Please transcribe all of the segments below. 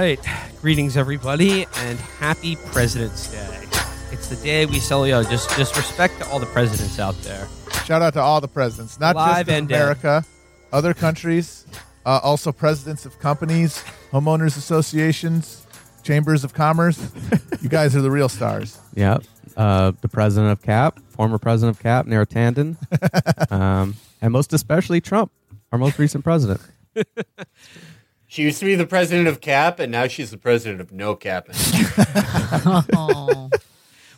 All right. Greetings, everybody, and happy President's Day. It's the day we celebrate. Just, just respect to all the presidents out there. Shout out to all the presidents, not Live just of and dead. America, other countries, uh, also presidents of companies, homeowners associations, chambers of commerce. you guys are the real stars. Yep. Uh, the president of CAP, former president of CAP, Neera Tandon, um, and most especially Trump, our most recent president. She used to be the president of CAP, and now she's the president of no cap.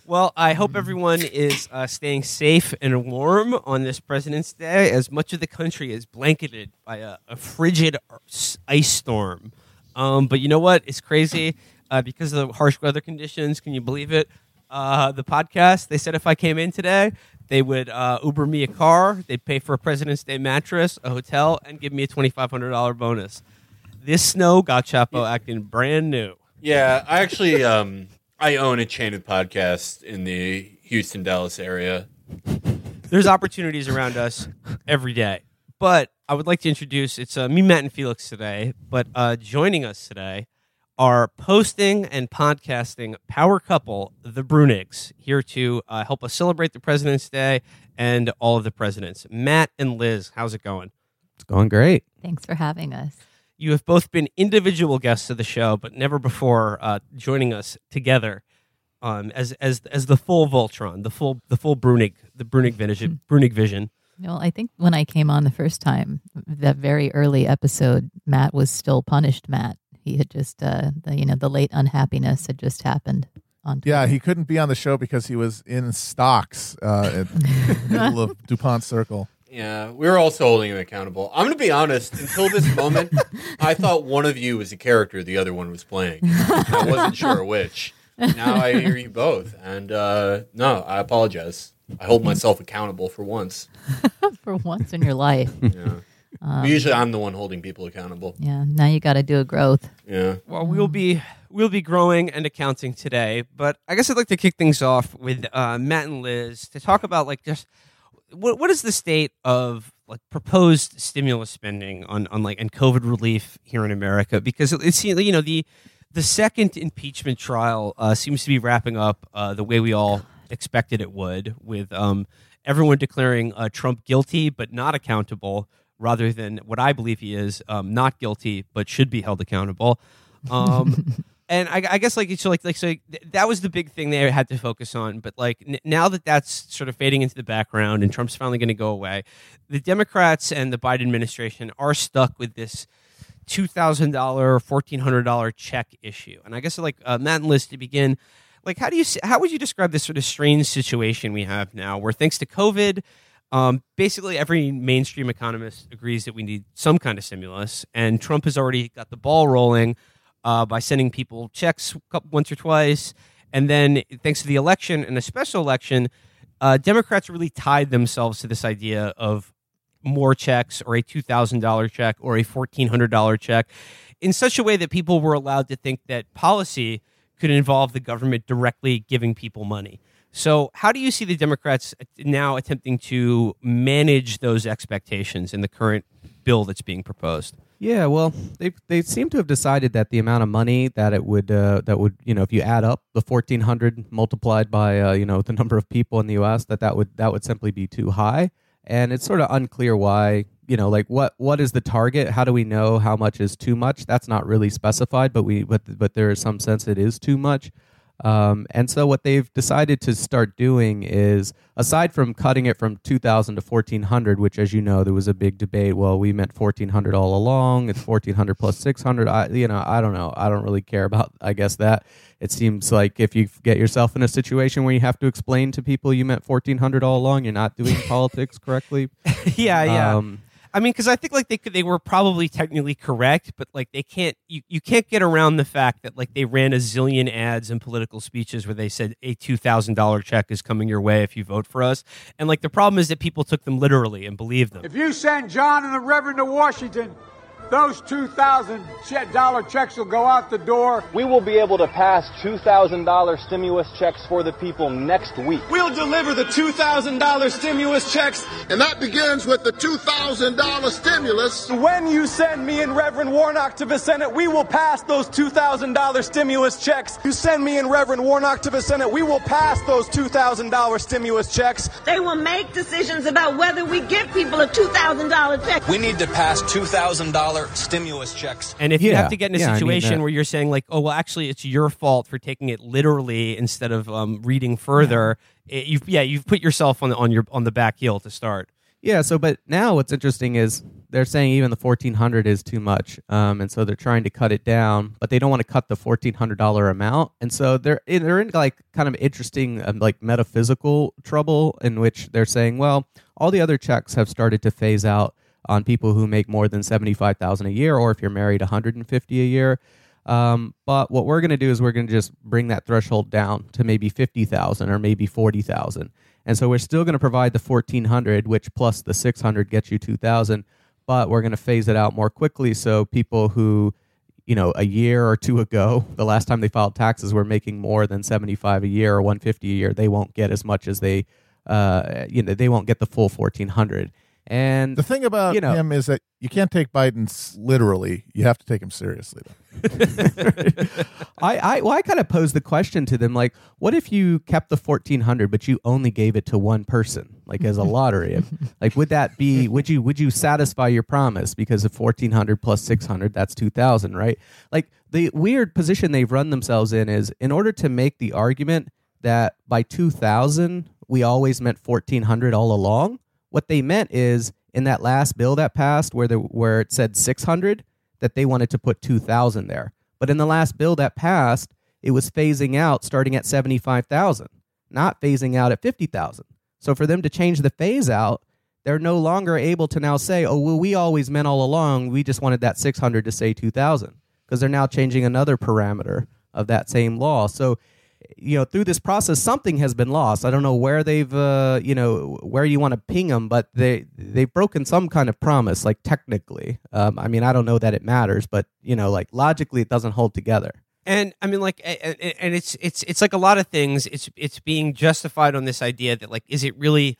Well, I hope everyone is uh, staying safe and warm on this President's Day, as much of the country is blanketed by a, a frigid ice storm. Um, but you know what? It's crazy uh, because of the harsh weather conditions. Can you believe it? Uh, the podcast, they said if I came in today, they would uh, Uber me a car, they'd pay for a President's Day mattress, a hotel, and give me a $2,500 bonus. This snow got Chapo acting brand new. yeah, I actually um, I own a chain of podcasts in the Houston Dallas area. there's opportunities around us every day. But I would like to introduce it's uh, me, Matt, and Felix today. But uh, joining us today are posting and podcasting power couple, the Bruenigs, here to uh, help us celebrate the President's Day and all of the presidents. Matt and Liz, how's it going? It's going great. thanks for having us. You have both been individual guests of the show, but never before uh, joining us together um, as as as the full Voltron, the full the full Bruenig, the Bruenig vision, Bruenig vision. Well, I think when I came on the first time, that very early episode, Matt was still punished. Matt, he had just, uh, the, you know, the late unhappiness had just happened. On Yeah, he couldn't be on the show because he was in stocks uh, at the middle of DuPont Circle. Yeah, we were also holding him accountable. I'm going to be honest. Until this moment, I thought one of you was a character the other one was playing. I wasn't sure which. Now I hear you both, and uh, no, I apologize. I hold myself accountable for once. for once in your life. Yeah. Um, usually, I'm the one holding people accountable. yeah, now you got to do a growth. Yeah. Well, we'll be we'll be growing and accounting today, but I guess I'd like to kick things off with uh, Matt and Liz to talk about like just what what is the state of like proposed stimulus spending on on like and COVID relief here in America because it- it's you know the the second impeachment trial uh, seems to be wrapping up uh, the way we all expected it would with um, everyone declaring uh, Trump guilty but not accountable rather than what I believe he is um, not guilty but should be held accountable. Um, and I, I guess like so like like so th- that was the big thing they had to focus on. But like n- now that that's sort of fading into the background and Trump's finally going to go away, the Democrats and the Biden administration are stuck with this two thousand dollar, fourteen hundred dollar check issue. And I guess like uh, Matt and Liz to begin, like how do you how would you describe this sort of strange situation we have now, where thanks to COVID. Um, basically, every mainstream economist agrees that we need some kind of stimulus, and Trump has already got the ball rolling uh, by sending people checks once or twice. And then, thanks to the election and a special election, uh, Democrats really tied themselves to this idea of more checks or a $2,000 check or a $1,400 check in such a way that people were allowed to think that policy could involve the government directly giving people money. So, how do you see the Democrats now attempting to manage those expectations in the current bill that's being proposed? Yeah, well, they they seem to have decided that the amount of money that it would uh, that would you know if you add up the fourteen hundred multiplied by uh, you know the number of people in the U.S. that that would that would simply be too high, and it's sort of unclear why you know like what what is the target? How do we know how much is too much? That's not really specified, but we but but there is some sense it is too much. Um, and so what they've decided to start doing is, aside from cutting it from 2,000 to 1,400, which, as you know, there was a big debate. Well, we meant 1,400 all along. It's 1,400 plus 600. I, you know, I don't know. I don't really care about. I guess that it seems like if you get yourself in a situation where you have to explain to people you meant 1,400 all along, you're not doing politics correctly. yeah, yeah. Um, I mean, because I think like they could, they were probably technically correct, but like they can't, you, you can't get around the fact that like they ran a zillion ads and political speeches where they said a two thousand dollar check is coming your way if you vote for us, and like the problem is that people took them literally and believed them. If you send John and the Reverend to Washington, Those $2,000 checks will go out the door. We will be able to pass $2,000 stimulus checks for the people next week. We'll deliver the $2,000 stimulus checks. And that begins with the $2,000 stimulus. When you send me and Reverend Warnock to the Senate, we will pass those $2,000 stimulus checks. You send me and Reverend Warnock to the Senate, we will pass those $2,000 stimulus checks. They will make decisions about whether we give people a $2,000 check. We need to pass $2,000 stimulus checks. And if you Yeah. have to get in a Yeah, I mean situation where you're saying like, oh well, actually it's your fault for taking it literally instead of um, reading further, it, you've yeah you've put yourself on the, on your on the back heel to start. Yeah. So, but now what's interesting is they're saying even the fourteen hundred is too much, um, and so they're trying to cut it down, but they don't want to cut the fourteen hundred dollar amount, and so they're they're in like kind of interesting um, like metaphysical trouble in which they're saying, well, all the other checks have started to phase out on people who make more than seventy five thousand a year, or if you're married, one hundred and fifty a year. Um, but what we're going to do is we're going to just bring that threshold down to maybe 50,000 or maybe 40,000. And so we're still going to provide the 1400 which plus the 600 gets you 2000, but we're going to phase it out more quickly so people who you know, a year or two ago, the last time they filed taxes were making more than 75 a year or 150 a year, they won't get as much as they uh you know, they won't get the full 1400. And The thing about You know- him is that you can't take Biden literally. You have to take him seriously. Though. I, I, well, I kind of posed the question to them, like, what if you kept the fourteen hundred, but you only gave it to one person, like as a lottery? like, would that be? Would you would you satisfy your promise? Because of fourteen hundred plus six hundred, that's two thousand, right? Like the weird position they've run themselves in is, in order to make the argument that by two thousand we always meant fourteen hundred all along. What they meant is in that last bill that passed, where the where it said six hundred, that they wanted to put two thousand there. But in the last bill that passed, it was phasing out starting at 75,000, not phasing out at 50,000. So for them to change the phase out, they're no longer able to now say, "Oh, well we always meant all along, we just wanted that 600 to say 2000." Because they're now changing another parameter of that same law. So you know, through this process, something has been lost. I don't know where they've, uh, you know, where you want to ping them, but they they've broken some kind of promise. Like technically, um, I mean, I don't know that it matters, but you know, like logically, it doesn't hold together. And I mean, like, and it's it's it's like a lot of things. It's it's being justified on this idea that like, is it really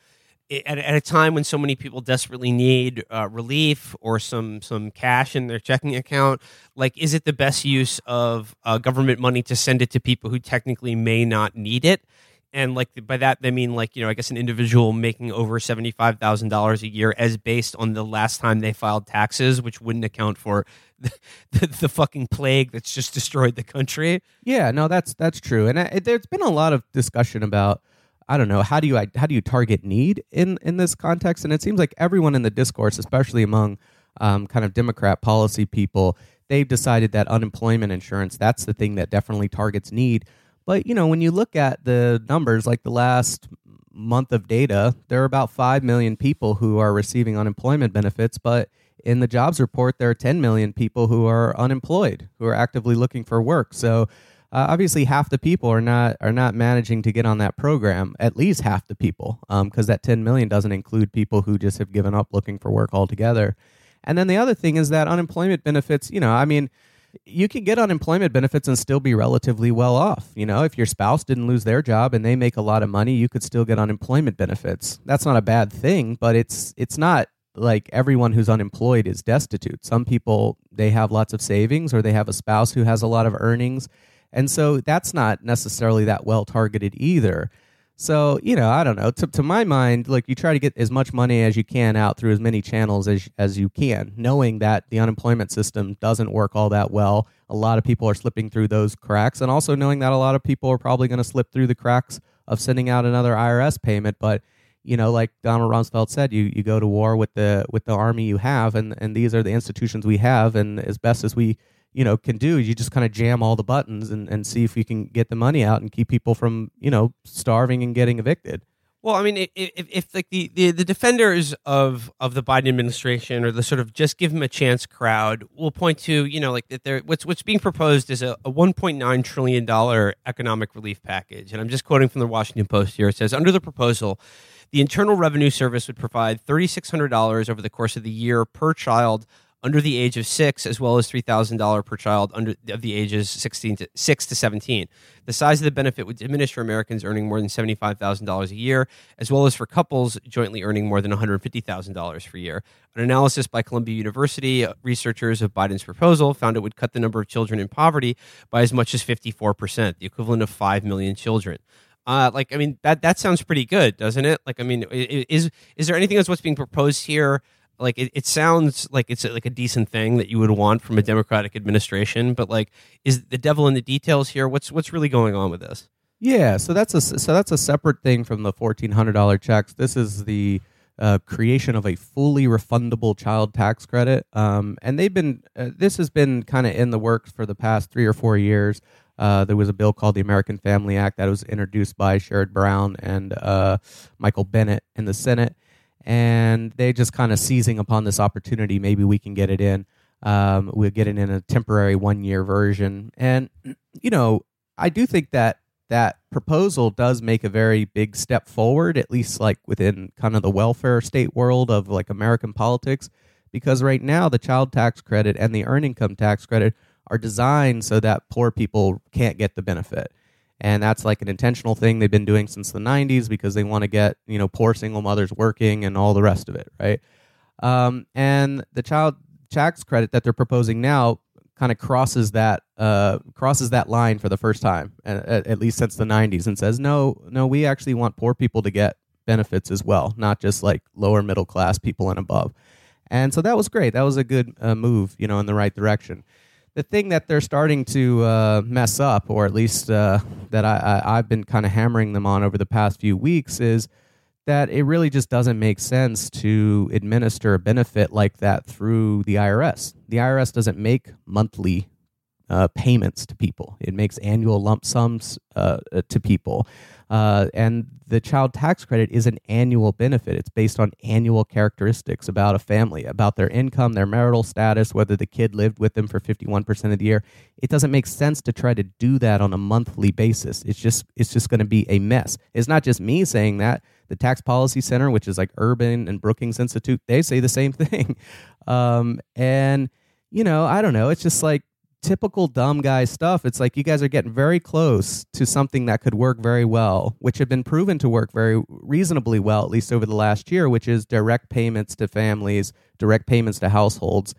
at, at a time when so many people desperately need uh, relief or some some cash in their checking account? Like, is it the best use of uh, government money to send it to people who technically may not need it? And like by that they mean like you know I guess an individual making over seventy five thousand dollars a year as based on the last time they filed taxes, which wouldn't account for the, the, the fucking plague that's just destroyed the country. Yeah, no, that's that's true. And uh, there's been a lot of discussion about I don't know how do you how do you target need in in this context, and it seems like everyone in the discourse, especially among um, kind of Democrat policy people, they've decided that unemployment insurance that's the thing that definitely targets need. But you know, when you look at the numbers, like the last month of data, there are about five million people who are receiving unemployment benefits, but in the jobs report, there are 10 million people who are unemployed, who are actively looking for work. So uh, obviously, half the people are not are not managing to get on that program. At least half the people, because that 10 million doesn't include people who just have given up looking for work altogether. And then the other thing is that unemployment benefits. You know, I mean, you can get unemployment benefits and still be relatively well off. You know, if your spouse didn't lose their job and they make a lot of money, you could still get unemployment benefits. That's not a bad thing, but it's it's not like everyone who's unemployed is destitute. Some people they have lots of savings or they have a spouse who has a lot of earnings. And so that's not necessarily that well targeted either. So, you know, I don't know. To, to my mind, like you try to get as much money as you can out through as many channels as, as you can, knowing that the unemployment system doesn't work all that well. A lot of people are slipping through those cracks, and also knowing that a lot of people are probably going to slip through the cracks of sending out another IRS payment. But, you know, like Donald Rumsfeld said, you, you go to war with the with the army you have, and, and these are the institutions we have, and as best as we you know can do you just kind of jam all the buttons and, and see if you can get the money out and keep people from you know starving and getting evicted Well, I mean, i- i- if, if like the, the, the defenders of, of the Biden administration or the sort of just give him a chance crowd will point to, you know, like that there what's what's being proposed is a, a 1.9 trillion dollar economic relief package, and I'm just quoting from the Washington Post here. It says under the proposal, the Internal Revenue Service would provide $3,600 over the course of the year per child under the age of six, as well as three thousand dollars per child under of the ages sixteen to six to seventeen. The size of the benefit would diminish for Americans earning more than seventy five thousand dollars a year, as well as for couples jointly earning more than one hundred fifty thousand dollars per year. An analysis by Columbia University uh, researchers of Biden's proposal found it would cut the number of children in poverty by as much as fifty four percent, the equivalent of five million children. Uh, like I mean that that sounds pretty good, doesn't it? Like I mean, is is there anything else what's being proposed here? Like it, it sounds like it's like a decent thing that you would want from a Democratic administration, but like, is the devil in the details here? What's what's really going on with this? Yeah, so that's a so that's a separate thing from the fourteen hundred dollar checks. This is the uh, creation of a fully refundable child tax credit, um, and they've been uh, this has been kind of in the works for the past three or four years. Uh, there was a bill called the American Family Act that was introduced by Sherrod Brown and uh, Michael Bennet in the Senate, and they just kind of seizing upon this opportunity. Maybe we can get it in. Um, we'll get it in a temporary one year version, and you know, I do think that that proposal does make a very big step forward, at least like within kind of the welfare state world of like American politics, because right now the child tax credit and the earned income tax credit are designed so that poor people can't get the benefit. And that's like an intentional thing they've been doing since the 90s because they want to get, you know, poor single mothers working and all the rest of it, right? Um, and the child tax credit that they're proposing now kind of crosses that uh, crosses that line for the first time, at, at least since the '90s, and says, "No, no, we actually want poor people to get benefits as well, not just like lower middle class people and above." And so that was great. That was a good uh, move, you know, in the right direction. The thing that they're starting to uh, mess up, or at least uh, that I, I, I've been kind of hammering them on over the past few weeks, is that it really just doesn't make sense to administer a benefit like that through the IRS. The IRS doesn't make monthly uh, payments to people, it makes annual lump sums uh, to people. Uh, and the child tax credit is an annual benefit. It's based on annual characteristics about a family, about their income, their marital status, whether the kid lived with them for 51% of the year. It doesn't make sense to try to do that on a monthly basis. It's just it's just going to be a mess. It's not just me saying that. The Tax Policy Center, which is like Urban and Brookings Institute, they say the same thing. Um, and you know, I don't know. It's just like typical dumb guy stuff. It's like you guys are getting very close to something that could work very well, which have been proven to work very reasonably well, at least over the last year, which is direct payments to families, direct payments to households.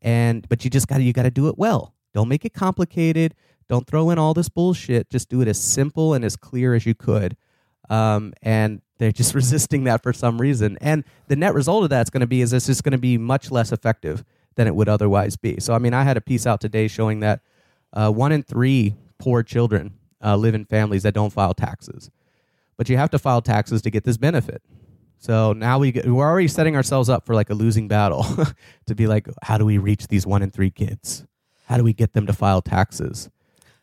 And but you just gotta you gotta do it well. Don't make it complicated. Don't throw in all this bullshit. Just do it as simple and as clear as you could. Um, and they're just resisting that for some reason. And the net result of that's going to be is it's just going to be much less effective than it would otherwise be. So, I mean, I had a piece out today showing that uh, one in three poor children uh, live in families that don't file taxes, but you have to file taxes to get this benefit. So now we get, we're already setting ourselves up for like a losing battle to be like, how do we reach these one in three kids? How do we get them to file taxes?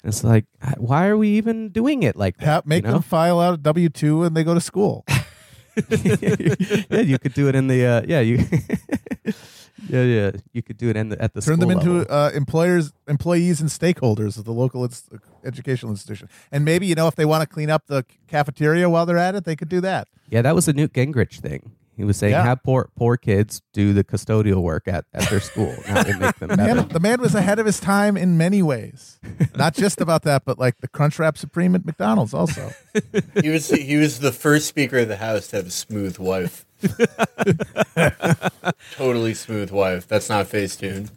And it's like, why are we even doing it like that? Ha- make you know? them file out a W two when they go to school. yeah, you could do it in the uh, yeah you yeah yeah you could do it in the, at the Turn school them into level. uh, employers, employees, and stakeholders of the local ins- educational institution. And maybe you know if they want to clean up the cafeteria while they're at it, they could do that. yeah that was a Newt Gingrich thing. He was saying Yeah. have poor poor kids do the custodial work at, at their school. That will make them The better. man, the man was ahead of his time in many ways. Not just about that, but like the Crunchwrap Supreme at McDonald's also. he was he was the first Speaker of the House to have a smooth wife. totally smooth wife. That's not Facetune.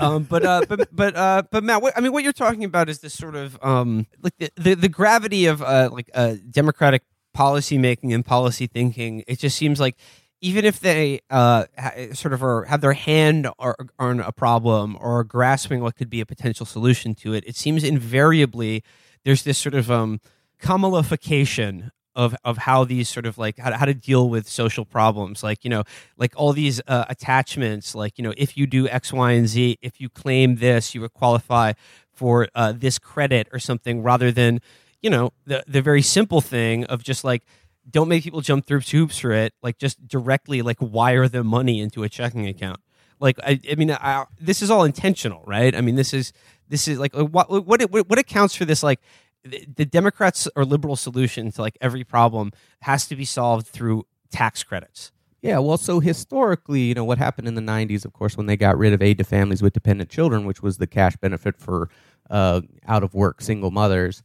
um, but uh, but but uh, but Matt, what, I mean, what you're talking about is this sort of um, like the, the the gravity of uh, like uh, democratic policy making and policy thinking. It just seems like even if they uh, ha- sort of are, have their hand or, on a problem or are grasping what could be a potential solution to it, it seems invariably there's this sort of um, Kamalification of of how these sort of like how to, how to deal with social problems. Like you know like all these uh, attachments like you know if you do x y and z if you claim this you would qualify for uh, this credit or something rather than you know the the very simple thing of just like don't make people jump through hoops for it. Like just directly like wire the money into a checking account. Like i, I mean I, this is all intentional right? I mean this is this is like what what what, what accounts for this like the Democrats or liberal solution to like every problem has to be solved through tax credits. Yeah, well, so historically, you know, what happened in the 90s, of course, when they got rid of aid to families with dependent children, which was the cash benefit for uh, out of work single mothers,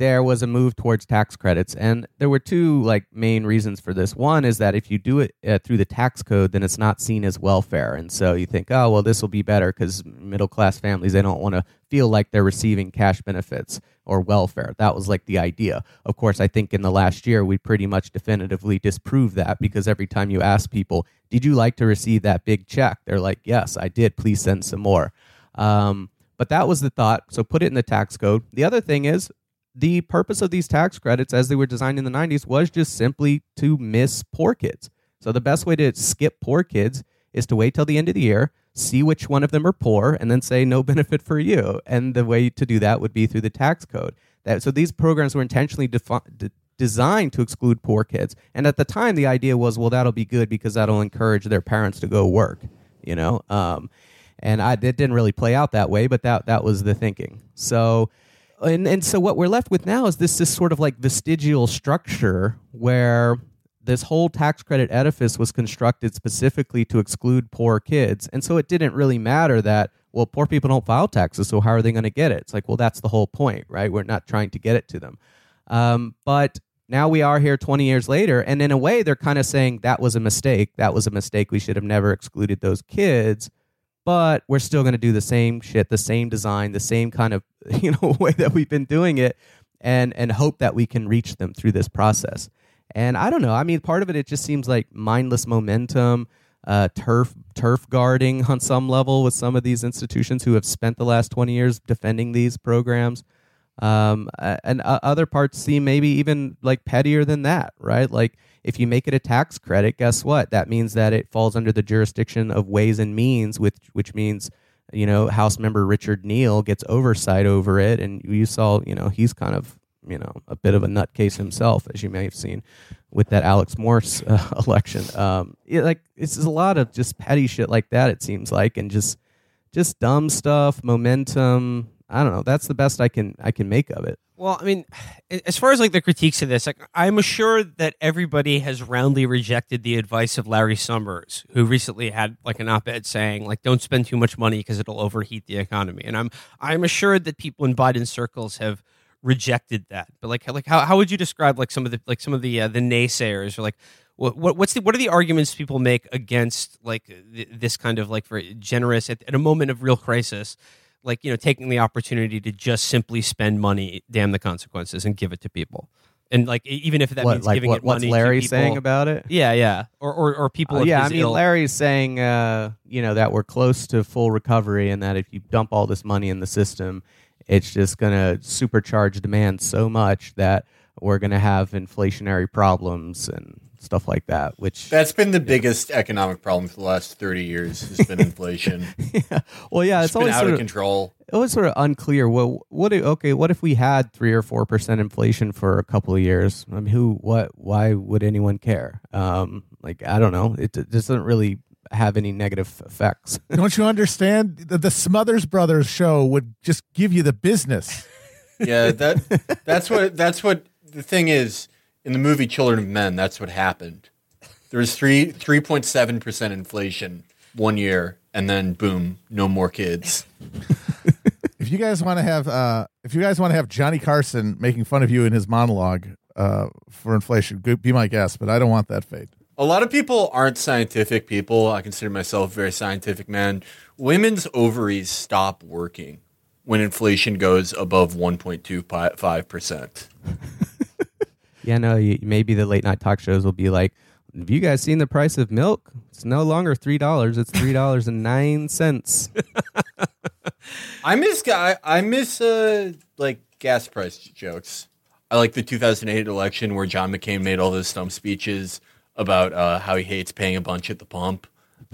there was a move towards tax credits. And there were two like main reasons for this. One is that if you do it uh, through the tax code, then it's not seen as welfare. And so you think, oh, well, this will be better because middle class families, they don't want to feel like they're receiving cash benefits or welfare. That was like the idea. Of course, I think in the last year, we pretty much definitively disproved that because every time you ask people, did you like to receive that big check? They're like, yes, I did. Please send some more. Um, but that was the thought. So put it in the tax code. The other thing is, the purpose of these tax credits as they were designed in the 90s was just simply to miss poor kids. So the best way to skip poor kids is to wait till the end of the year, see which one of them are poor, and then say no benefit for you. And the way to do that would be through the tax code. That so these programs were intentionally de- designed to exclude poor kids. And at the time, the idea was, well, that'll be good because that'll encourage their parents to go work. You know, um, and I it didn't really play out that way, but that that was the thinking. So and and so what we're left with now is this this sort of like vestigial structure where this whole tax credit edifice was constructed specifically to exclude poor kids. And so it didn't really matter that well poor people don't file taxes so how are they going to get it? It's like well that's the whole point right? We're not trying to get it to them. Um, but now we are here 20 years later and in a way they're kind of saying that was a mistake that was a mistake we should have never excluded those kids but we're still going to do the same shit, the same design, the same kind of you know way that we've been doing it, and and hope that we can reach them through this process. And I don't know. I mean, part of it it just seems like mindless momentum, uh, turf turf guarding on some level with some of these institutions who have spent the last twenty years defending these programs. Um, and uh, other parts seem maybe even like pettier than that, right? Like if you make it a tax credit, guess what? That means that it falls under the jurisdiction of Ways and Means, which which means you know House Member Richard Neal gets oversight over it, and you saw you know he's kind of you know a bit of a nutcase himself, as you may have seen with that Alex Morse uh, election. Um, it, like it's a lot of just petty shit like that. It seems like, and just just dumb stuff, momentum. I don't know. That's the best I can I can make of it. Well, I mean, as far as like the critiques of this, like I'm assured that everybody has roundly rejected the advice of Larry Summers, who recently had like an op-ed saying like don't spend too much money because it'll overheat the economy. And I'm I'm assured that people in Biden circles have rejected that. But like like how, how would you describe like some of the like some of the uh, the naysayers or like what, what what's the what are the arguments people make against like th- this kind of like very generous at, at a moment of real crisis like you know taking the opportunity to just simply spend money damn the consequences and give it to people and like even if that what, means like giving what, it what's money Larry to people, saying about it? yeah yeah or or, or people Uh, yeah, I mean, ilk. Larry's saying, uh, you know, that we're close to full recovery, and that if you dump all this money in the system, it's just going to supercharge demand so much that we're going to have inflationary problems and stuff like that. Which That's been the biggest economic problem for the last 30 years has been inflation. yeah. well, yeah, it's it's been always out sort of of control. It was sort of unclear. Well, what? Okay, what if we had three or four percent inflation for a couple of years? I mean, who? What? Why would anyone care? Um, like I don't know. It, it doesn't really have any negative effects. Don't you understand? The, the Smothers Brothers show would just give you the business. Yeah, that that's what that's what the thing is in the movie Children of Men. That's what happened. There was three three point seven percent inflation one year, and then boom, no more kids. if you guys want to have, uh, if you guys want to have Johnny Carson making fun of you in his monologue uh, for inflation, be my guest. But I don't want that fate. A lot of people aren't scientific people. I consider myself a very scientific man. Women's ovaries stop working when inflation goes above 1.25%. yeah, no. You, maybe the late night talk shows will be like, "Have you guys seen the price of milk? It's no longer three dollars. It's three dollars and nine cents." I miss guy. I miss uh like gas price jokes. I like the 2008 election where John McCain made all those stump speeches about uh, how he hates paying a bunch at the pump.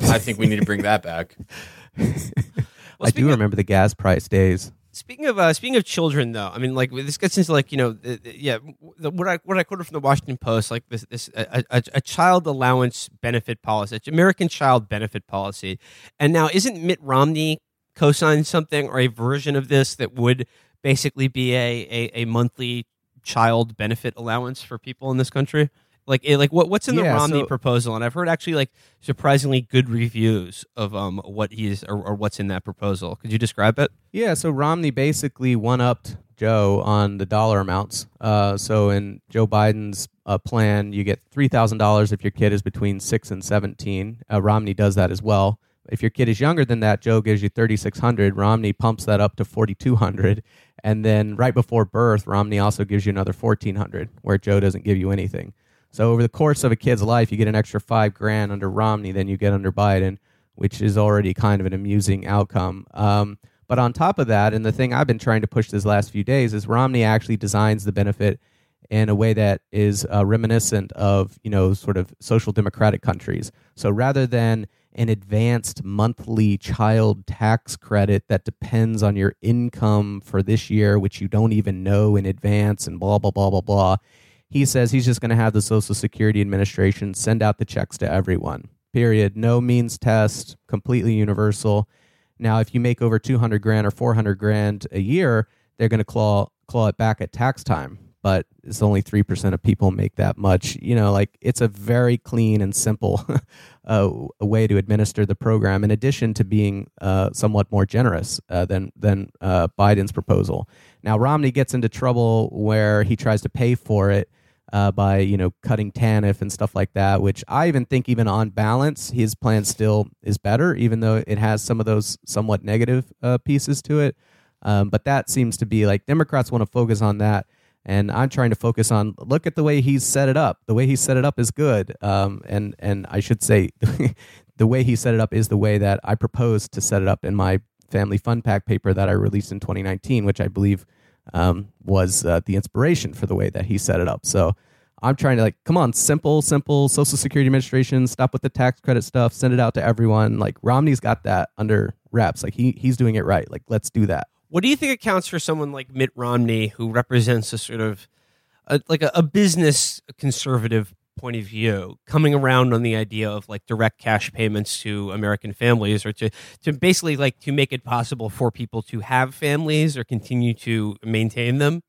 I think we need to bring that back. I do remember the gas price days. Speaking of uh, speaking of children, though, I mean, like this gets into like you know, the, the- yeah, the, what I what I quoted from the Washington Post, like this this a, a, a child allowance benefit policy, American child benefit policy, and now isn't Mitt Romney co-signed something or a version of this that would basically be a a, a monthly child benefit allowance for people in this country? Like, it, like what what's in the Yeah, Romney so- proposal? And I've heard actually like surprisingly good reviews of um what he's or, or what's in that proposal. Could you describe it? Yeah, so Romney basically one upped Joe on the dollar amounts. Uh, so in Joe Biden's uh, plan, you get three thousand dollars if your kid is between six and seventeen. Uh, Romney does that as well. If your kid is younger than that, Joe gives you thirty six hundred. Romney pumps that up to forty two hundred, and then right before birth, Romney also gives you another fourteen hundred, where Joe doesn't give you anything. So over the course of a kid's life, you get an extra five grand under Romney than you get under Biden, which is already kind of an amusing outcome. Um, but on top of that, and the thing I've been trying to push this last few days is Romney actually designs the benefit in a way that is uh, reminiscent of you know sort of social democratic countries. So rather than an advanced monthly child tax credit that depends on your income for this year, which you don't even know in advance, and blah blah blah blah blah. He says he's just going to have the Social Security Administration send out the checks to everyone. Period. No means test. Completely universal. Now, if you make over 200 grand or 400 grand a year, they're going to claw claw it back at tax time. But it's only 3% of people make that much. You know, like it's a very clean and simple uh, way to administer the program, in addition to being uh, somewhat more generous uh, than, than uh, Biden's proposal. Now, Romney gets into trouble where he tries to pay for it uh, by you know cutting TANF and stuff like that, which I even think even on balance his plan still is better, even though it has some of those somewhat negative uh, pieces to it. Um, but that seems to be like Democrats want to focus on that, and I'm trying to focus on look at the way he's set it up. The way he set it up is good, um, and and I should say the way he set it up is the way that I proposed to set it up in my family fun pack paper that I released in 2019, which I believe um, was uh, the inspiration for the way that he set it up. So I'm trying to like, come on, simple, simple Social Security Administration, stop with the tax credit stuff, send it out to everyone. Like Romney's got that under wraps. Like he he's doing it right. Like let's do that. What do you think accounts for someone like Mitt Romney, who represents a sort of a, like a, a business conservative point of view, coming around on the idea of like direct cash payments to American families, or to to basically like to make it possible for people to have families or continue to maintain them?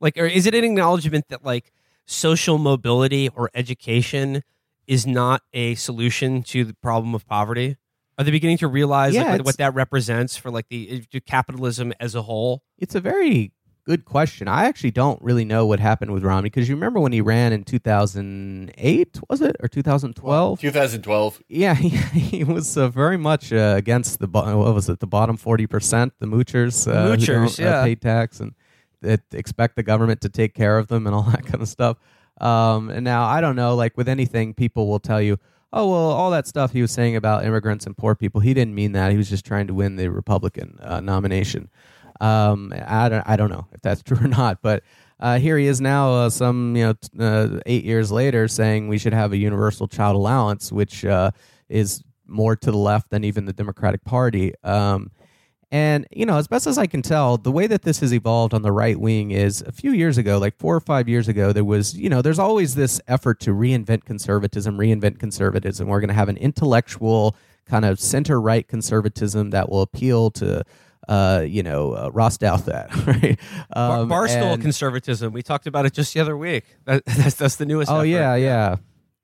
Like, or is it an acknowledgement that like social mobility or education is not a solution to the problem of poverty? Are they beginning to realize Yeah, like, what, what that represents for like the capitalism as a whole? It's a very good question. I actually don't really know what happened with Romney because you remember when he ran in 2008, was it or 2012? 2012. Yeah, he, he was uh, very much uh, against the what was it the bottom forty percent, the moochers, uh, who Moochers, don't, uh, yeah. pay tax and that expect the government to take care of them and all that kind of stuff. Um, and now I don't know, like with anything, people will tell you, oh well, all that stuff he was saying about immigrants and poor people, he didn't mean that. He was just trying to win the Republican uh, nomination. Um, I don't, I don't know if that's true or not, but uh, here he is now, uh, some you know, t- uh, eight years later, saying we should have a universal child allowance, which uh, is more to the left than even the Democratic Party. Um, and you know, as best as I can tell, the way that this has evolved on the right wing is a few years ago, like four or five years ago, there was you know, there's always this effort to reinvent conservatism, reinvent conservatism. We're going to have an intellectual kind of center right conservatism that will appeal to. Uh, you know, uh, Rostow that, right? Bar- Um, Barstool and- conservatism. We talked about it just the other week. That, that's that's the newest. Oh effort. yeah, yeah.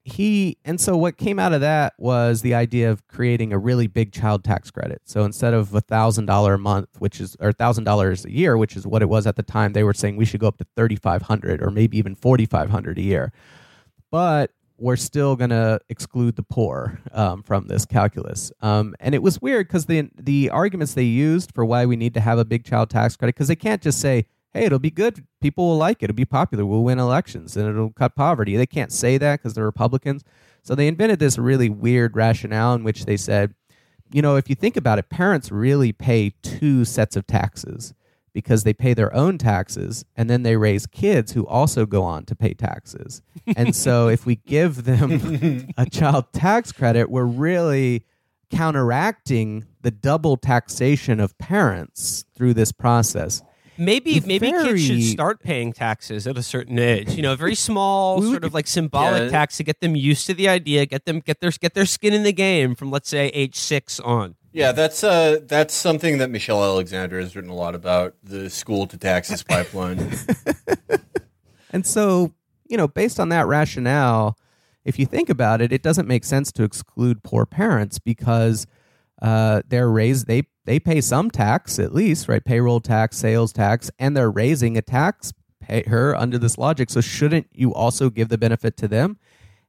He and so what came out of that was the idea of creating a really big child tax credit. So instead of a thousand dollar a month, which is or thousand dollars a year, which is what it was at the time, they were saying we should go up to thirty five hundred or maybe even forty five hundred a year. But we're still going to exclude the poor um, from this calculus. Um, and it was weird because the the arguments they used for why we need to have a big child tax credit because they can't just say, "Hey, it'll be good. People will like it. It'll be popular. We'll win elections and it'll cut poverty." They can't say that because they're Republicans. So they invented this really weird rationale in which they said, you know, if you think about it, parents really pay two sets of taxes because they pay their own taxes and then they raise kids who also go on to pay taxes. and so if we give them a child tax credit, we're really counteracting the double taxation of parents through this process. Maybe It's maybe kids should start paying taxes at a certain age. You know, a very small sort would- of like symbolic Yeah. tax to get them used to the idea, get them get their get their skin in the game from let's say age six on. Yeah, that's uh, that's something that Michelle Alexander has written a lot about the school to taxes pipeline. And so, you know, based on that rationale, if you think about it, it doesn't make sense to exclude poor parents because uh, they're raised they they pay some tax at least, right? Payroll tax, sales tax, and they're raising a tax her under this logic. So shouldn't you also give the benefit to them?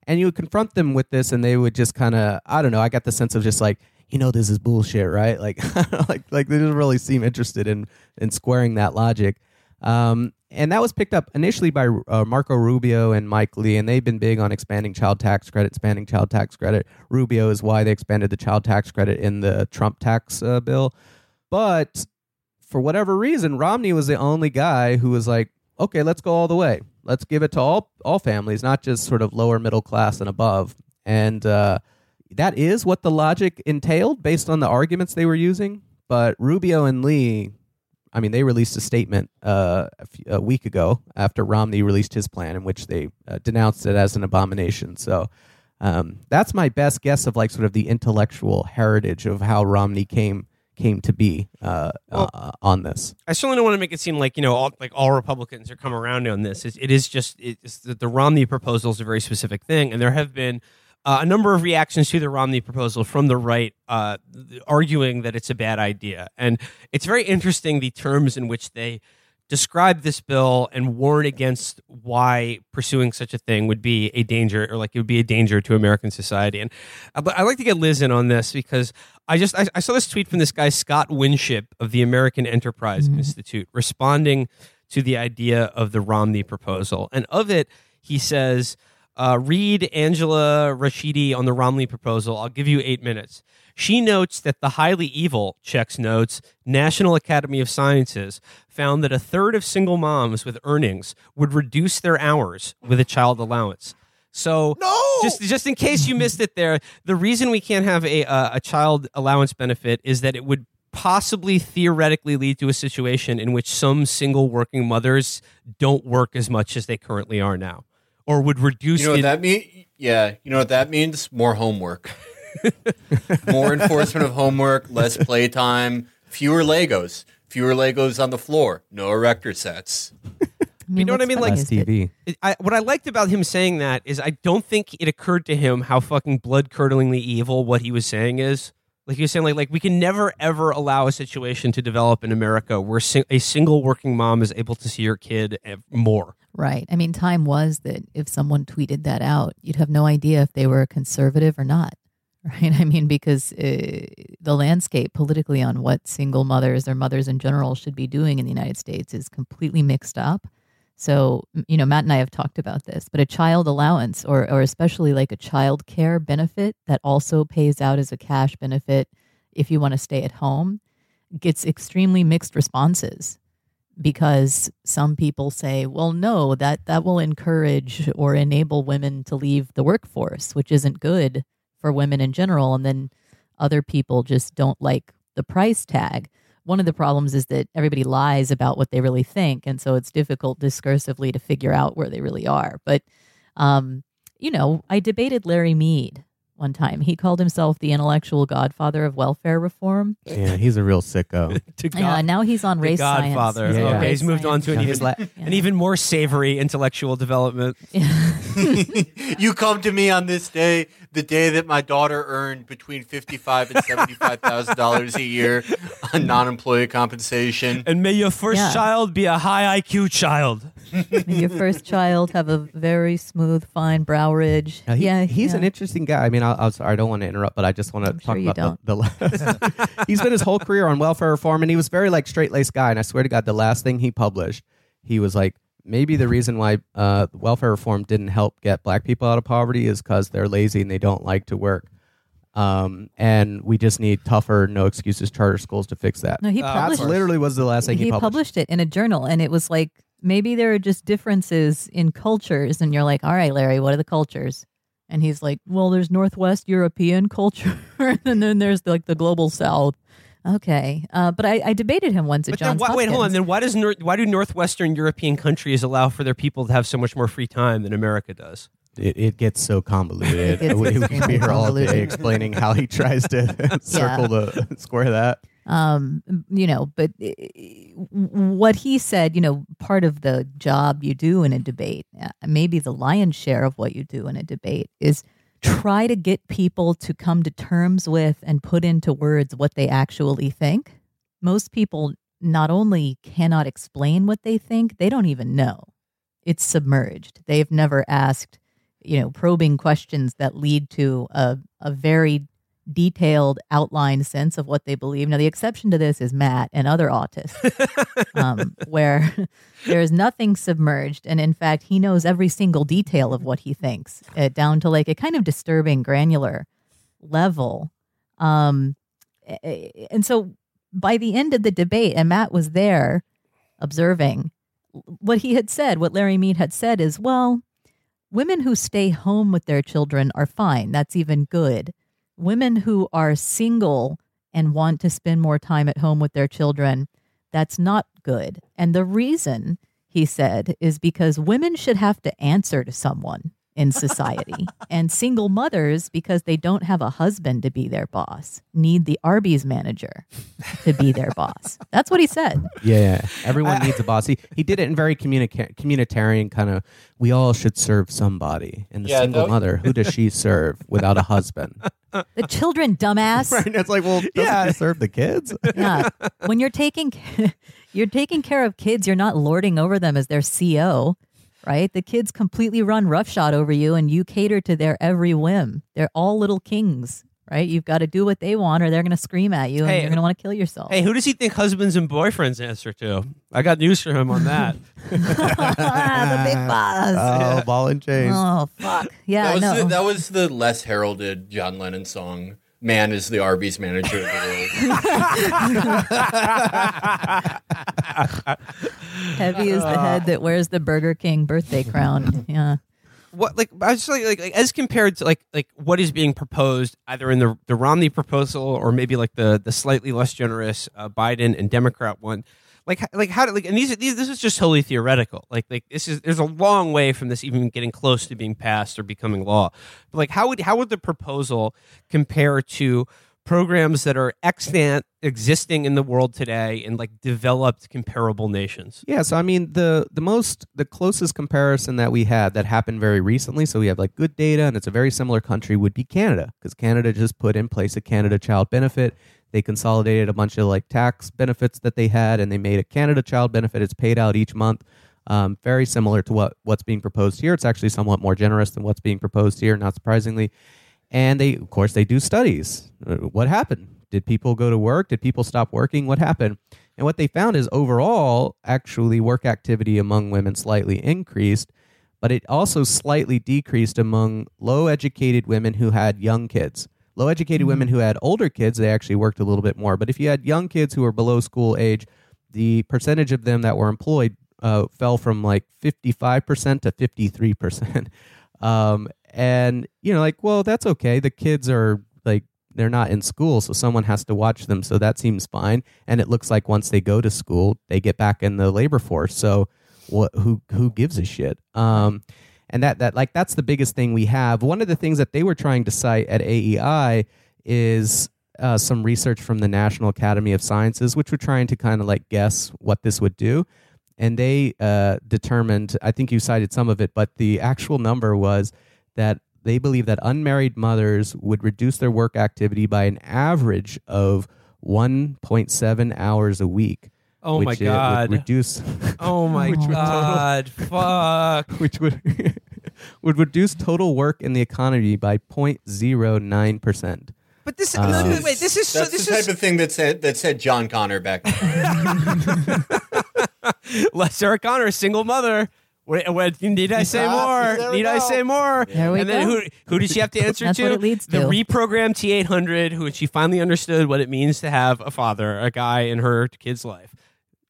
And you would confront them with this, and they would just kind of I don't know. I got the sense of just like you know this is bullshit, right? Like like like they didn't really seem interested in in squaring that logic. Um, and that was picked up initially by uh, Marco Rubio and Mike Lee, and they've been big on expanding child tax credit, expanding child tax credit. Rubio is why they expanded the child tax credit in the Trump tax uh, bill. But for whatever reason, Romney was the only guy who was like, okay, let's go all the way. Let's give it to all all families, not just sort of lower middle class and above. And uh, that is what the logic entailed based on the arguments they were using. But Rubio and Lee I mean, they released a statement uh, a, few, a, week ago after Romney released his plan, in which they uh, denounced it as an abomination. So um, that's my best guess of like sort of the intellectual heritage of how Romney came came to be uh, well, uh, on this. I certainly don't want to make it seem like you know all, like all Republicans are come around on this. It's, it is just it's, the Romney proposal is a very specific thing, and there have been uh, a number of reactions to the Romney proposal from the right, uh, arguing that it's a bad idea. And it's very interesting the terms in which they describe this bill and warn against why pursuing such a thing would be a danger or like it would be a danger to American society. And uh, I'd like to get Liz in on this because I just I, I saw this tweet from this guy Scott Winship of the American Enterprise mm-hmm. Institute responding to the idea of the Romney proposal. And of it, he says uh, read Angela Rachidi on the Romney proposal. I'll give you eight minutes. She notes that the highly evil, checks notes, National Academy of Sciences found that a third of single moms with earnings would reduce their hours with a child allowance. So, no! just just in case you missed it, there, the reason we can't have a uh, a child allowance benefit is that it would possibly theoretically lead to a situation in which some single working mothers don't work as much as they currently are now or would reduce. You know what that mean? Yeah, you know what that means? More homework, more enforcement of homework, less playtime, fewer Legos, fewer Legos on the floor, no erector sets. you know what I mean? Like TV. I, what I liked about him saying that is I don't think it occurred to him how fucking blood curdlingly evil what he was saying is. Like he was saying, like like we can never ever allow a situation to develop in America where sing- a single working mom is able to see her kid more. Right. I mean, time was that if someone tweeted that out, you'd have no idea if they were a conservative or not. Right. I mean, because uh, the landscape politically on what single mothers or mothers in general should be doing in the United States is completely mixed up. So, you know, Matt and I have talked about this, but a child allowance or, or especially like a child care benefit that also pays out as a cash benefit if you want to stay at home gets extremely mixed responses because some people say, well, no, that, that will encourage or enable women to leave the workforce, which isn't good for women in general. And then other people just don't like the price tag. One of the problems is that everybody lies about what they really think. And so it's difficult discursively to figure out where they really are. But, um, you know, I debated Larry Mead one time. He called himself the intellectual godfather of welfare reform. Yeah, he's a real sicko. to God, Yeah, now he's on race Godfather. science. Yeah. Okay, he's Race moved on to an even, la- an even more savory intellectual development. you come to me on this day, the day that my daughter earned between fifty-five and seventy-five thousand dollars a year on non-employee compensation. And may your first Yeah. child be a high IQ child. May your first child have a very smooth, fine brow ridge. Now, he- yeah, he's yeah. an interesting guy. I mean, I, I'm sorry, I don't want to interrupt, but I just want to I'm talk sure about the. the he's been his whole career on welfare reform, and he was very like straight laced guy. And I swear to God, the last thing he published, he was like, maybe the reason why uh, welfare reform didn't help get black people out of poverty is because they're lazy and they don't like to work. Um, and we just need tougher, no excuses charter schools to fix that. No, he Uh, published. That's literally was the last thing he, he published. published it in a journal, and it was like maybe there are just differences in cultures, and you're like, all right, Larry, what are the cultures? And he's like, well, there's Northwest European culture, and then there's like the global South. Okay, uh, but I, I debated him once at But then, Johns why, wait, hold on. Then why does Nor- why do northwestern European countries allow for their people to have so much more free time than America does? It, it gets so convoluted. It gets we, we could be here all day explaining how he tries to circle the square that. Um, you know, but uh, what he said, you know, part of the job you do in a debate, uh, maybe the lion's share of what you do in a debate is try to get people to come to terms with and put into words what they actually think. Most people not only cannot explain what they think, they don't even know. It's submerged. They've never asked, you know, probing questions that lead to a, a very detailed outline sense of what they believe. Now, the exception to this is Matt and other autists, um, where there is nothing submerged. And in fact, he knows every single detail of what he thinks, uh, down to like a kind of disturbing, granular level. Um, and so by the end of the debate, and Matt was there observing, what he had said, what Larry Mead had said is, well, women who stay home with their children are fine. That's even good. Women who are single and want to spend more time at home with their children, that's not good. And the reason, he said, is because women should have to answer to someone in society. and single mothers, because they don't have a husband to be their boss, need the Arby's manager to be their boss. That's what he said. Yeah, yeah. everyone uh, needs a boss. He, he did it in very communica- communitarian kind of. We all should serve somebody. And the Yeah, single that- mother, who does she serve without a husband? The children, dumbass. Right, it's like, well, doesn't Yeah. she serve the kids? yeah. When you're taking you're taking care of kids, you're not lording over them as their CO, right? The kids completely run roughshod over you and you cater to their every whim. They're all little kings, right? You've got to do what they want or they're going to scream at you and Hey, you're going to want to kill yourself. Hey, who does he think husbands and boyfriends answer to? I got news for him on that. the big boss. Oh, ball and chain. Oh, fuck. Yeah, that, was no. the, that was the less heralded John Lennon song. Man is the Arby's manager of the world. Heavy is the head that wears the Burger King birthday crown. Yeah. what like I was just like, like like as compared to like like what is being proposed either in the the Romney proposal or maybe like the the slightly less generous uh, Biden and Democrat one. Like like how like and these, these this is just totally theoretical. Like like this is there's a long way from this even getting close to being passed or becoming law. But like how would how would the proposal compare to programs that are extant existing in the world today in like developed comparable nations? Yeah, so I mean the the most the closest comparison that we had that happened very recently, so we have like good data and it's a very similar country would be Canada because Canada just put in place a Canada Child Benefit. They consolidated a bunch of like tax benefits that they had and they made a Canada Child Benefit. It's paid out each month. Um, very similar to what what's being proposed here. It's actually somewhat more generous than what's being proposed here, not surprisingly. And they, of course, they do studies. Uh, What happened? Did people go to work? Did people stop working? What happened? And what they found is overall, actually, work activity among women slightly increased, but it also slightly decreased among low educated women who had young kids. Low educated women who had older kids, they actually worked a little bit more. But if you had young kids who were below school age, the percentage of them that were employed uh, fell from like 55% to 53%. Um, and, you know, like, well, that's okay. The kids are like, they're not in school, so someone has to watch them. So that seems fine. And it looks like once they go to school, they get back in the labor force. So what, who, who gives a shit? Um, and that, that, like, that's the biggest thing we have. One of the things that they were trying to cite at AEI is uh, some research from the National Academy of Sciences, which were trying to kind of like guess what this would do. And they uh, determined, I think you cited some of it, but the actual number was that they believe that unmarried mothers would reduce their work activity by an average of 1.7 hours a week. Oh my which would God. reduce. Oh my which would total- god! Fuck. which would would reduce total work in the economy by 0.09 percent. But this Um, no, no, wait, this is so, That's this the type is of thing that said that said John Connor back then. Les Sarah Connor, a single mother. Wait, wait, need I say more? there we Need I go. say more? There we and then go. who who does she have to answer That's to? what it leads the to. reprogrammed T eight hundred, who she finally understood what it means to have a father, a guy in her kid's life.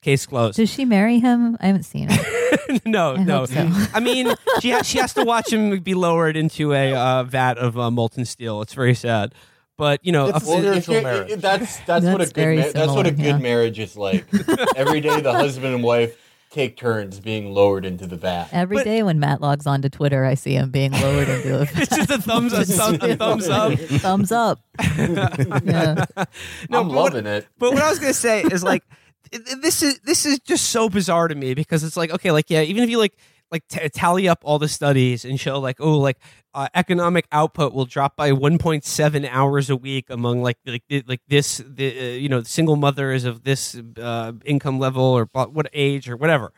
Case closed. Does she marry him? I haven't seen it. no, I no. hope so. I mean, she has, she has to watch him be lowered into a uh, vat of uh, molten steel. It's very sad. But you know, a- Well, Spiritual you're- marriage. That's that's, what a That's good very ma- that's what a similar, good yeah. marriage is like. Every day, the husband and wife take turns being lowered into the vat. Every day when Matt logs onto Twitter, I see him being lowered into a. it's just a thumbs up, thumb, a thumbs up. thumbs up. yeah. No, I'm but what- loving it. But what I was gonna say is like, this is this is just so bizarre to me because it's like, okay, like yeah, even if you like like t- tally up all the studies and show like, oh, like uh, economic output will drop by 1.7 hours a week among like like like this the uh, you know single mothers of this uh, income level or what age or whatever.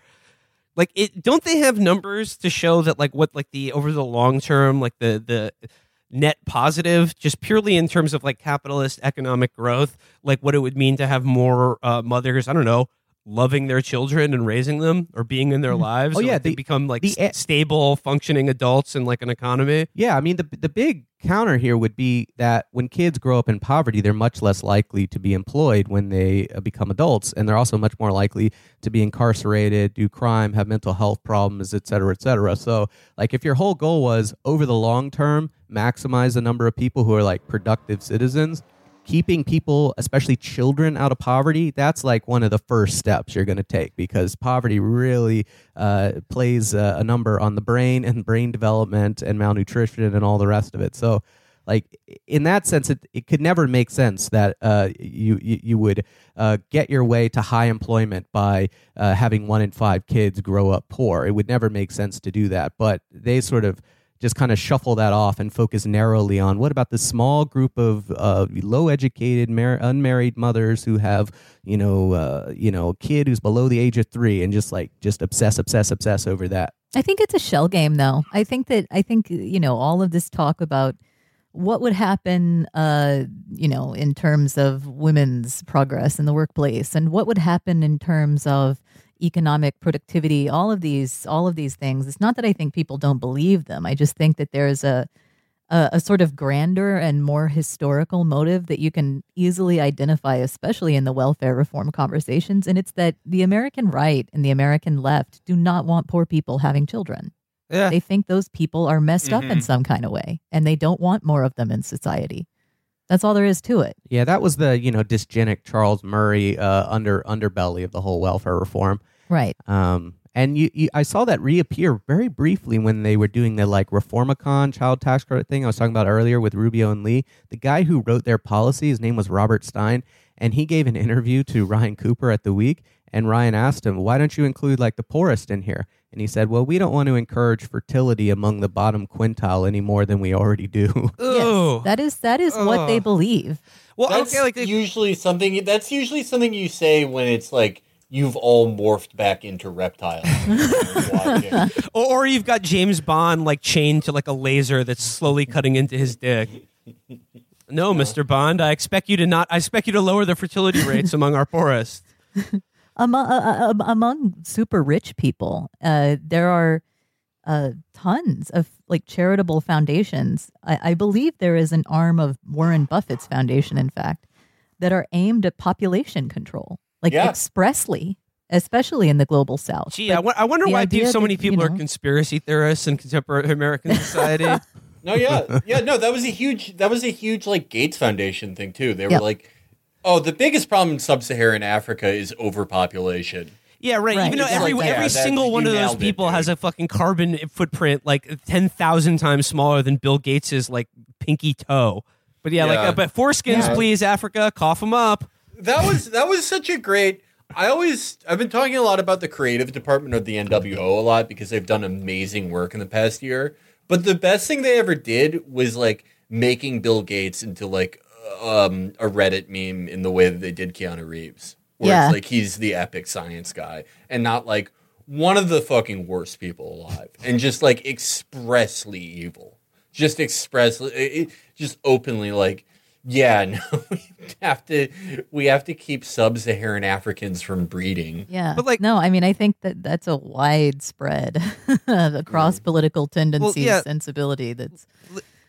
Like it, don't they have numbers to show that like what like the over the long term like the the net positive just purely in terms of like capitalist economic growth like what it would mean to have more uh, mothers i don't know loving their children and raising them or being in their lives Oh, so, yeah, like, they the- become like the s- stable functioning adults in like an economy Yeah, I mean the the big counter here would be that when kids grow up in poverty, they're much less likely to be employed when they uh, become adults, and they're also much more likely to be incarcerated, do crime, have mental health problems, et cetera, et cetera. So, like, if your whole goal was over the long term maximize the number of people who are like productive citizens, keeping people, especially children, out of poverty, that's like one of the first steps you're going to take because poverty really uh, plays uh, a number on the brain and brain development and malnutrition and all the rest of it. So, like in that sense, it, it could never make sense that uh, you, you you would uh, get your way to high employment by uh, having one in five kids grow up poor. It would never make sense to do that. But they sort of just kind of shuffle that off and focus narrowly on what about the small group of uh, low educated mar- unmarried mothers who have you know uh, you know a kid who's below the age of three and just like just obsess obsess obsess over that I think it's a shell game, though. I think that I think you know all of this talk about what would happen, uh, you know, in terms of women's progress in the workplace, and what would happen in terms of economic productivity. All of these, all of these things. It's not that I think people don't believe them. I just think that there's a a, a sort of grander and more historical motive that you can easily identify, especially in the welfare reform conversations. And it's that the American right and the American left do not want poor people having children. Yeah. They think those people are messed up in Mhm. some kind of way and they don't want more of them in society. That's all there is to it. Yeah, that was the you know dysgenic Charles Murray uh, under underbelly of the whole welfare reform. Right. Um, and you, you, I saw that reappear very briefly when they were doing the like Reformicon child tax credit thing I was talking about earlier with Rubio and Lee. The guy who wrote their policy, his name was Robert Stein, and he gave an interview to Ryan Cooper at the Week. And Ryan asked him, "Why don't you include like the poorest in here?" And he said, "Well, we don't want to encourage fertility among the bottom quintile any more than we already do." Yes, that is that is what they believe. Well, that's usually something. That's usually something you say when it's like you've all morphed back into reptiles. or, or you've got James Bond like chained to like a laser that's slowly cutting into his dick. No, Mr. Bond, I expect you to not. I expect you to lower the fertility rates among our poorest. among uh, uh, among super rich people, uh, there are uh, tons of like charitable foundations. I, I believe there is an arm of Warren Buffett's foundation, in fact, that are aimed at population control, like Yeah. expressly, especially in the global South. Gee, I, But I wonder the why idea so that, many you people are conspiracy theorists in contemporary American society. No, yeah, yeah, no, that was a huge, that was a huge like Gates Foundation thing too. They were Yeah. like, oh, the biggest problem in sub-Saharan Africa is overpopulation. Yeah, right. Right. Even though It's every like every Yeah, single one of those nailed it, people has a fucking carbon footprint like ten thousand times smaller than Bill Gates's like pinky toe. But yeah, like Yeah. uh, but foreskins, Yeah. please, Africa, cough them up. That was that was such a great. I always I've been talking a lot about the creative department of the NWO a lot because they've done amazing work in the past year. But the best thing they ever did was like making Bill Gates into like um, a Reddit meme in the way that they did Keanu Reeves, where Yeah. it's like he's the epic science guy and not like one of the fucking worst people alive, and just like expressly evil, just expressly, it, it- just openly like. Yeah, no, we have to we have to keep sub-Saharan Africans from breeding. Yeah, but like no, I mean I think that that's a widespread across political tendencies yeah. sensibility. That's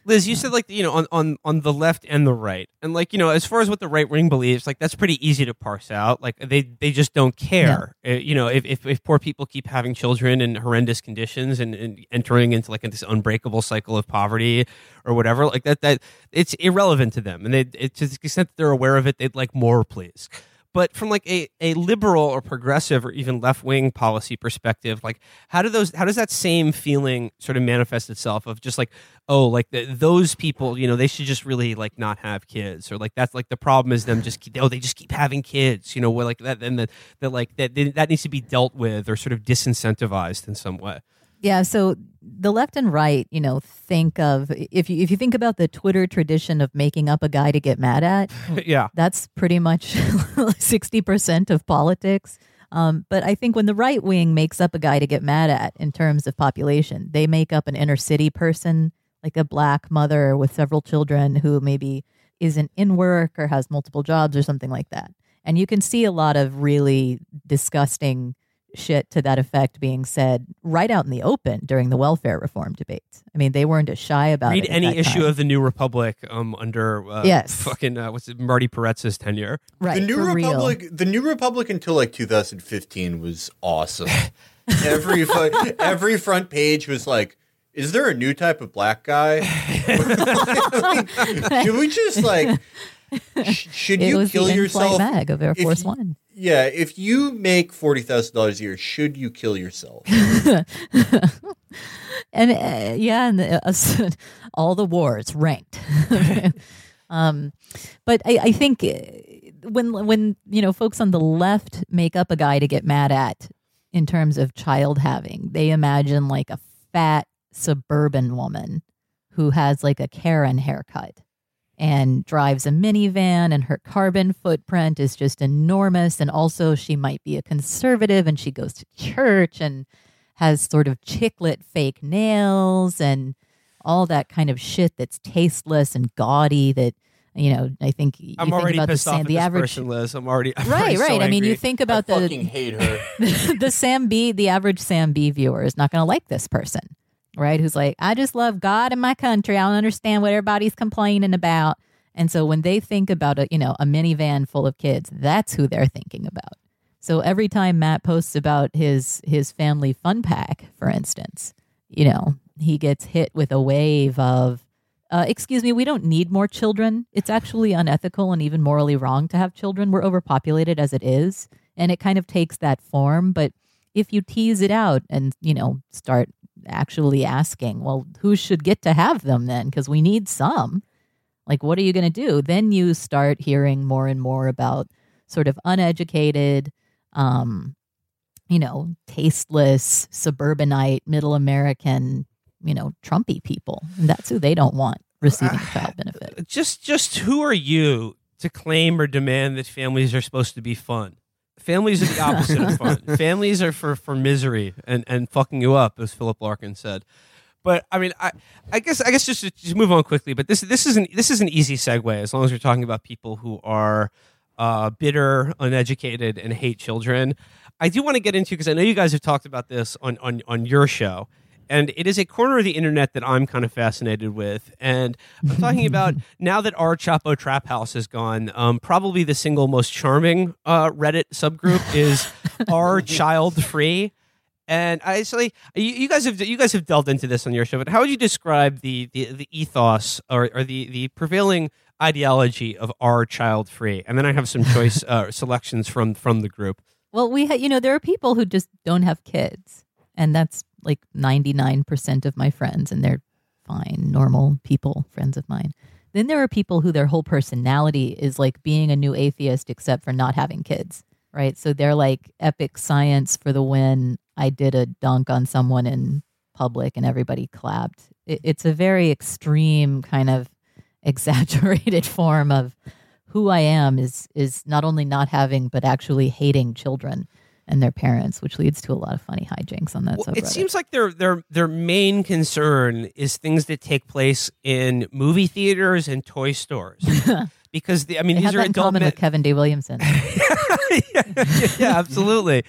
Liz, you said like you know on, on on the left and the right, and like you know as far as what the right wing believes, like that's pretty easy to parse out. Like they they just don't care. Uh, you know, if, if if poor people keep having children in horrendous conditions and, and entering into like this unbreakable cycle of poverty or whatever, like that that it's irrelevant to them, and they it's to the extent that they're aware of it, they'd like more, please. But from like a, a liberal or progressive or even left wing policy perspective, like how do those how does that same feeling sort of manifest itself of just like oh like the, those people you know they should just really like not have kids or like that's like the problem is them just keep, oh they just keep having kids you know where like that and that that like that that needs to be dealt with or sort of disincentivized in some way. Yeah, so the left and right, you know, think of if you if you think about the Twitter tradition of making up a guy to get mad at, yeah, that's pretty much sixty percent of politics. Um, but I think when the right wing makes up a guy to get mad at in terms of population, they make up an inner city person, like a black mother with several children who maybe isn't in work or has multiple jobs or something like that. And you can see a lot of really disgusting shit to that effect being said right out in the open during the welfare reform debates. I mean, they weren't as shy about Read it. at any issue time. of the New Republic um, under uh, Yes. fucking uh, what's it, Marty Peretz's tenure. right the New for real. Republic, the New Republic until like 2015 was awesome. every every front page was like, "Is there a new type of black guy? should we just like? sh- should It you was kill the yourself? in-flight of Air Force you- One. Yeah, if you make forty thousand dollars a year, should you kill yourself? and uh, yeah, and uh, all the wars ranked. um, but I, I think uh, when when you know folks on the left make up a guy to get mad at in terms of child having, they imagine like a fat suburban woman who has like a Karen haircut and drives a minivan and her carbon footprint is just enormous and also she might be a conservative and she goes to church and has sort of chiclet fake nails and all that kind of shit that's tasteless and gaudy that you know i think you I'm think already about pissed the, off Sam, the this average person, Liz. I'm already I'm already right so right i mean you think about I the fucking hate her. the Sam Bee, the average Sam Bee viewer is not going to like this person, right? Who's like, I just love God and my country. I don't understand what everybody's complaining about. And so when they think about a, you know, a minivan full of kids, that's who they're thinking about. So every time Matt posts about his his family fun pack, for instance, you know, he gets hit with a wave of uh, excuse me, we don't need more children. It's actually unethical and even morally wrong to have children. We're overpopulated as it is. And it kind of takes that form. But if you tease it out and, you know, start actually asking, well, who should get to have them then? Because we need some. Like, what are you going to do? Then you start hearing more and more about sort of uneducated, um, you know, tasteless, suburbanite, middle American, you know, Trumpy people. And that's who they don't want receiving child benefit. just just who are you to claim or demand that families are supposed to be fun? Families are the opposite of fun. Families are for, for misery and, and fucking you up, as Philip Larkin said. But I mean, I, I guess I guess just just move on quickly. But this this is an this is an easy segue as long as we're talking about people who are uh, bitter, uneducated, and hate children. I do want to get into because I know you guys have talked about this on, on on your show, and it is a corner of the internet that I'm kind of fascinated with. And I'm talking about now that our Chapo Trap House is gone, um, probably the single most charming uh, Reddit subgroup is our Child Free. And I actually, you, you guys have you guys have delved into this on your show, but how would you describe the the, the ethos or, or the the prevailing ideology of our child free? And then I have some choice uh, selections from from the group. Well, we ha- you know, there are people who just don't have kids, and that's like 99% of my friends, and they're fine, normal people, friends of mine. Then there are people who their whole personality is like being a new atheist, except for not having kids, right? So they're like epic science for the win. I did a dunk on someone in public and everybody clapped. It, it's a very extreme kind of exaggerated form of who I am is is not only not having but actually hating children and their parents, which leads to a lot of funny hijinks on that Well, subreddit. it seems like their their their main concern is things that take place in movie theaters and toy stores. because the, I mean they these are in adult common men. with Kevin D. Williamson. yeah, yeah, absolutely.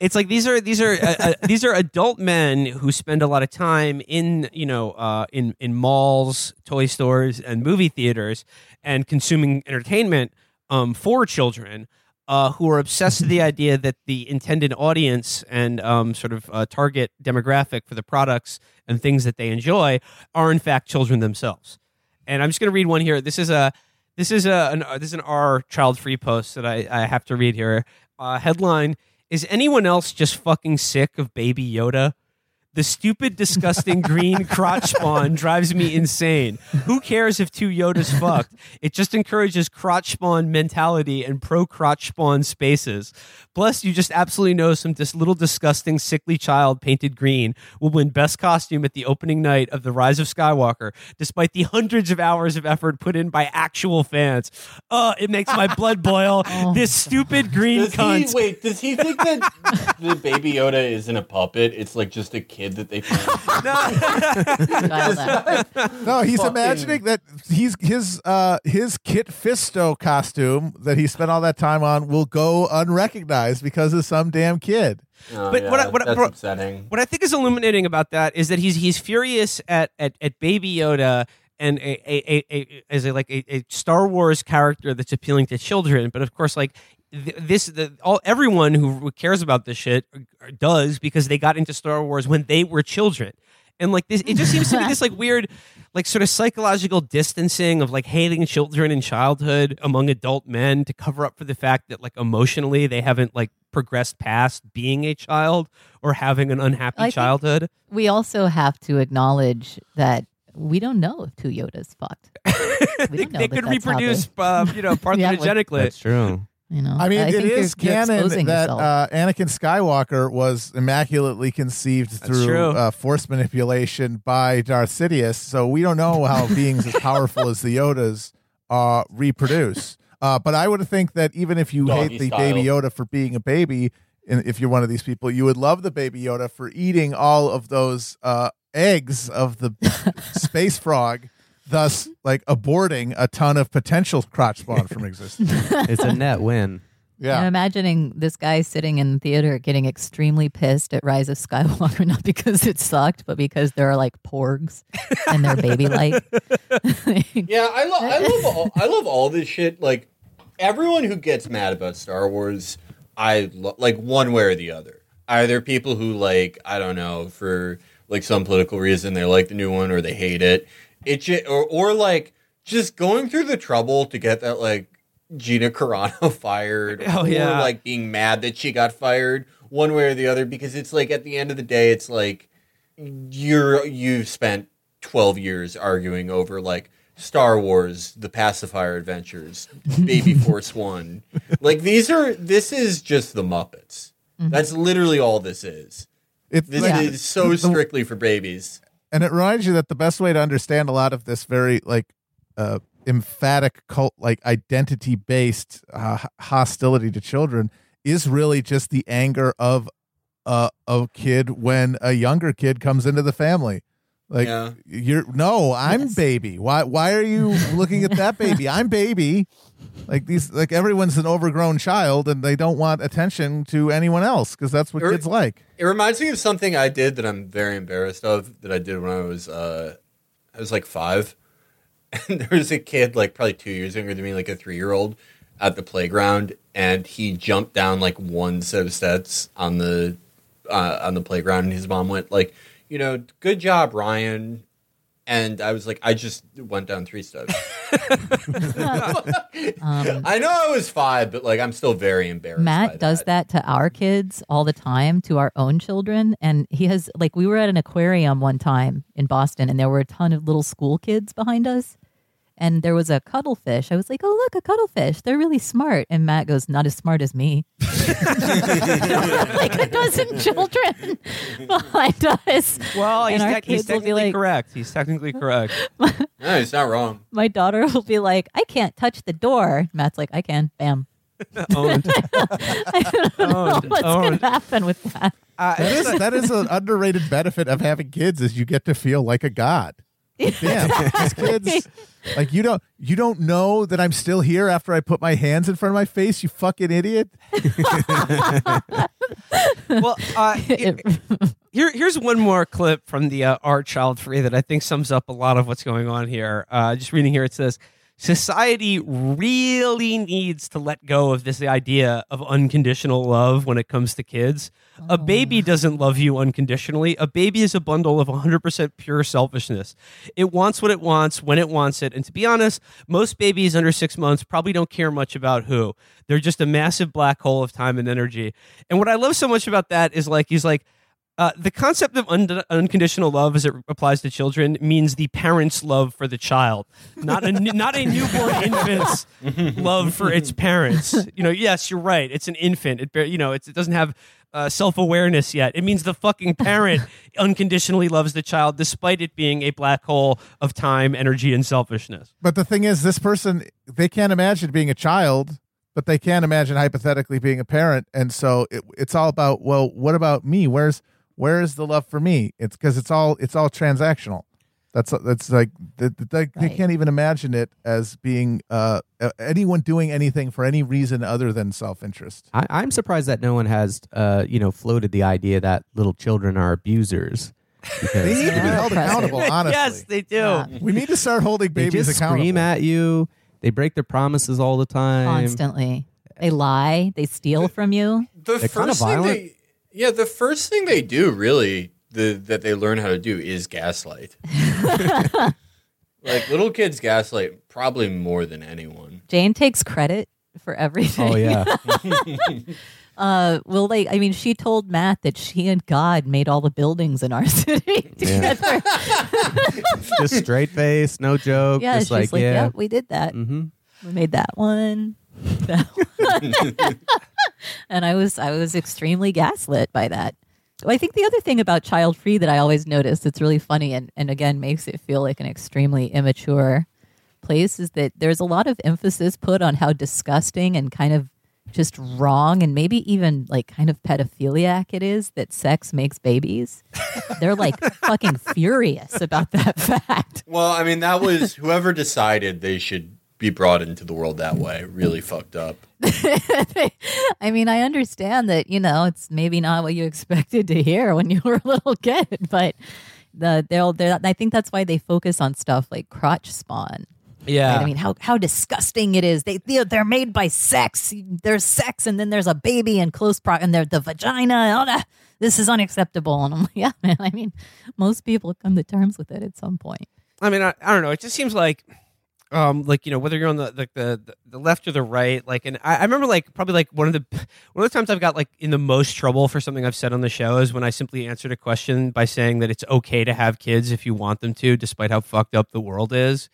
It's like these are these are uh, uh, these are adult men who spend a lot of time in you know uh, in in malls, toy stores, and movie theaters, and consuming entertainment um, for children. Uh, who are obsessed with the idea that the intended audience and um, sort of uh, target demographic for the products and things that they enjoy are in fact children themselves. And I'm just going to read one here. This is a This is a an, this is an R child free post that I, I have to read here. Uh, headline: Is anyone else just fucking sick of Baby Yoda? The stupid, disgusting green crotch spawn drives me insane. Who cares if two Yodas fucked? It just encourages crotch spawn mentality and pro crotch spawn spaces. Plus, you just absolutely know some dis- little disgusting, sickly child painted green will win best costume at the opening night of The Rise of Skywalker, despite the hundreds of hours of effort put in by actual fans. Uh, it makes my blood boil. this stupid green Does he, cunt. wait, does he think that the baby Yoda isn't a puppet? It's like just a kid that they found. No, he's Fucking- imagining that he's his uh his Kit Fisto costume that he spent all that time on will go unrecognized because of some damn kid. Oh, But yeah, what I- what I- that's what- upsetting. What I think is illuminating about that is that he's he's furious at at, at Baby Yoda and a, a, a, a as a like a, a Star Wars character that's appealing to children, but of course like th- this the all everyone who cares about this shit does because they got into Star Wars when they were children. And like this, it just seems to be this like weird, like sort of psychological distancing of like hating children in childhood among adult men to cover up for the fact that like emotionally they haven't like progressed past being a child or having an unhappy I childhood. We also have to acknowledge that we don't know if two Yodas fucked. We they don't know they that could that's reproduce, they- uh, you know, Yeah, parthenogenically. That's true. You know, I mean, I it think is you're- you're canon that uh, Anakin Skywalker was immaculately conceived through uh, force manipulation by Darth Sidious. So we don't know how beings as powerful as the Yodas uh, reproduce. Uh, but I would think that even if you Doggy hate the style. baby Yoda for being a baby, and if you're one of these people, you would love the baby Yoda for eating all of those uh, eggs of the space frog, thus like aborting a ton of potential crotch spawn from existence. It's a net win. Yeah. I'm imagining this guy sitting in the theater getting extremely pissed at Rise of Skywalker, not because it sucked, but because there are like porgs and they're baby like. Yeah, I love I love all, I love all this shit. Like everyone who gets mad about Star Wars, I lo- like one way or the other. Either people who like I don't know for like some political reason they like the new one or they hate it. It ju- or or like just going through the trouble to get that like Gina Carano fired Oh, or yeah. like being mad that she got fired one way or the other because it's like at the end of the day it's like you're you've spent 12 years arguing over like Star Wars, The Pacifier Adventures, Baby Force 1. Like these are this is just the Muppets. Mm-hmm. That's literally all this is. It's This like- is so strictly for babies. And it reminds you that the best way to understand a lot of this very like uh emphatic cult like identity based uh, hostility to children is really just the anger of uh, a kid when a younger kid comes into the family like Yeah. you're no i'm Yes. baby why why are you looking at that baby i'm baby like these like everyone's an overgrown child and they don't want attention to anyone else because that's what Er- kids like It reminds me of something I did that I'm very embarrassed of that I did when I was uh I was like 5. And there was a kid like probably 2 years younger than me like a 3-year-old at the playground and he jumped down like one set of steps on the uh, on the playground and his mom went like, you know, good job Ryan. And I was like, I just went down three steps. Um, I know I was five, but like I'm still very embarrassed. by Matt does that to our kids all the time, to our own children. And he has, like, we were at an aquarium one time in Boston, and there were a ton of little school kids behind us. And there was a cuttlefish. I was like, oh, look, a cuttlefish. They're really smart. And Matt goes, not as smart as me. like a dozen children behind us. Well, he's, and our he's kids be technically like, correct. He's technically correct. No, he's not wrong. my daughter will be like, I can't touch the door. Matt's like, I can. Bam. Owned. I don't know Owned. what's going to happen with that. Uh, That is that is an underrated benefit of having kids is you get to feel like a god. Damn, these kids like you don't you don't know that I'm still here after I put my hands in front of my face, you fucking idiot. well, uh, here, here's one more clip from the uh, Art Child Free that I think sums up a lot of what's going on here. Uh, just reading here, it says society really needs to let go of this idea of unconditional love when it comes to kids. A baby doesn't love you unconditionally. A baby is a bundle of 100% pure selfishness. It wants what it wants when it wants it. And to be honest, most babies under six months probably don't care much about who. They're just a massive black hole of time and energy. And what I love so much about that is like, he's like, uh, the concept of un- unconditional love, as it applies to children, means the parent's love for the child, not a not a newborn infant's love for its parents. You know, yes, you're right. It's an infant. It bar- you know, it's, it doesn't have uh, self awareness yet. It means the fucking parent unconditionally loves the child, despite it being a black hole of time, energy, and selfishness. But the thing is, this person they can't imagine being a child, but they can't imagine hypothetically being a parent, and so it, it's all about well, what about me? Where's where is the love for me? It's because it's all it's all transactional. That's that's like they, they, they can't even imagine it as being uh, anyone doing anything for any reason other than self interest. I, I'm surprised that no one has, uh, you know, floated the idea that little children are abusers. They need to be held accountable. Honestly, yes, they do. We need to start holding babies they babies just accountable. scream at you. They break their promises all the time. Constantly. They lie. They steal from you. The They're first kinda thing they, yeah, the first thing they do really the, that they learn how to do is gaslight. like little kids gaslight probably more than anyone. Jane takes credit for everything. Oh yeah. Uh, well, like, I mean, she told Matt that she and God made all the buildings in our city Yeah. together. just straight face, no joke. yeah, just she's like, like, yeah. yep, we did that. Mm-hmm. We made that one. That one. and I was I was extremely gaslit by that. Well, I think the other thing about child free that I always notice that's really funny and, and again makes it feel like an extremely immature place is that there's a lot of emphasis put on how disgusting and kind of just wrong and maybe even like kind of pedophiliac it is that sex makes babies. They're like fucking furious about that fact. Well, I mean, that was whoever decided they should be brought into the world that way. Really fucked up. I mean, I understand that, you know, it's maybe not what you expected to hear when you were a little kid, but the they'll they're, I think that's why they focus on stuff like crotch spawn. Yeah. Right? I mean, how how disgusting it is. They they're, they're made by sex. There's sex, and then there's a baby in close pro, and they're the vagina. and all that. This is unacceptable. And I'm like, yeah, man. I mean, most people come to terms with it at some point. I mean, I, I don't know. It just seems like, um, like you know, whether you're on the like the, the, the left or the right, like, and I, I remember like probably like one of the one of the times I've got like in the most trouble for something I've said on the show is when I simply answered a question by saying that it's okay to have kids if you want them to, despite how fucked up the world is.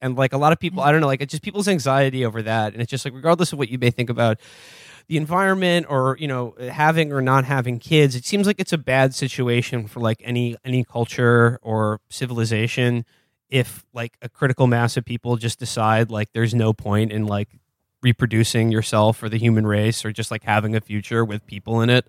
And like a lot of people, I don't know, like it's just people's anxiety over that, and it's just like regardless of what you may think about the environment or you know having or not having kids it seems like it's a bad situation for like any any culture or civilization if like a critical mass of people just decide like there's no point in like reproducing yourself or the human race or just like having a future with people in it.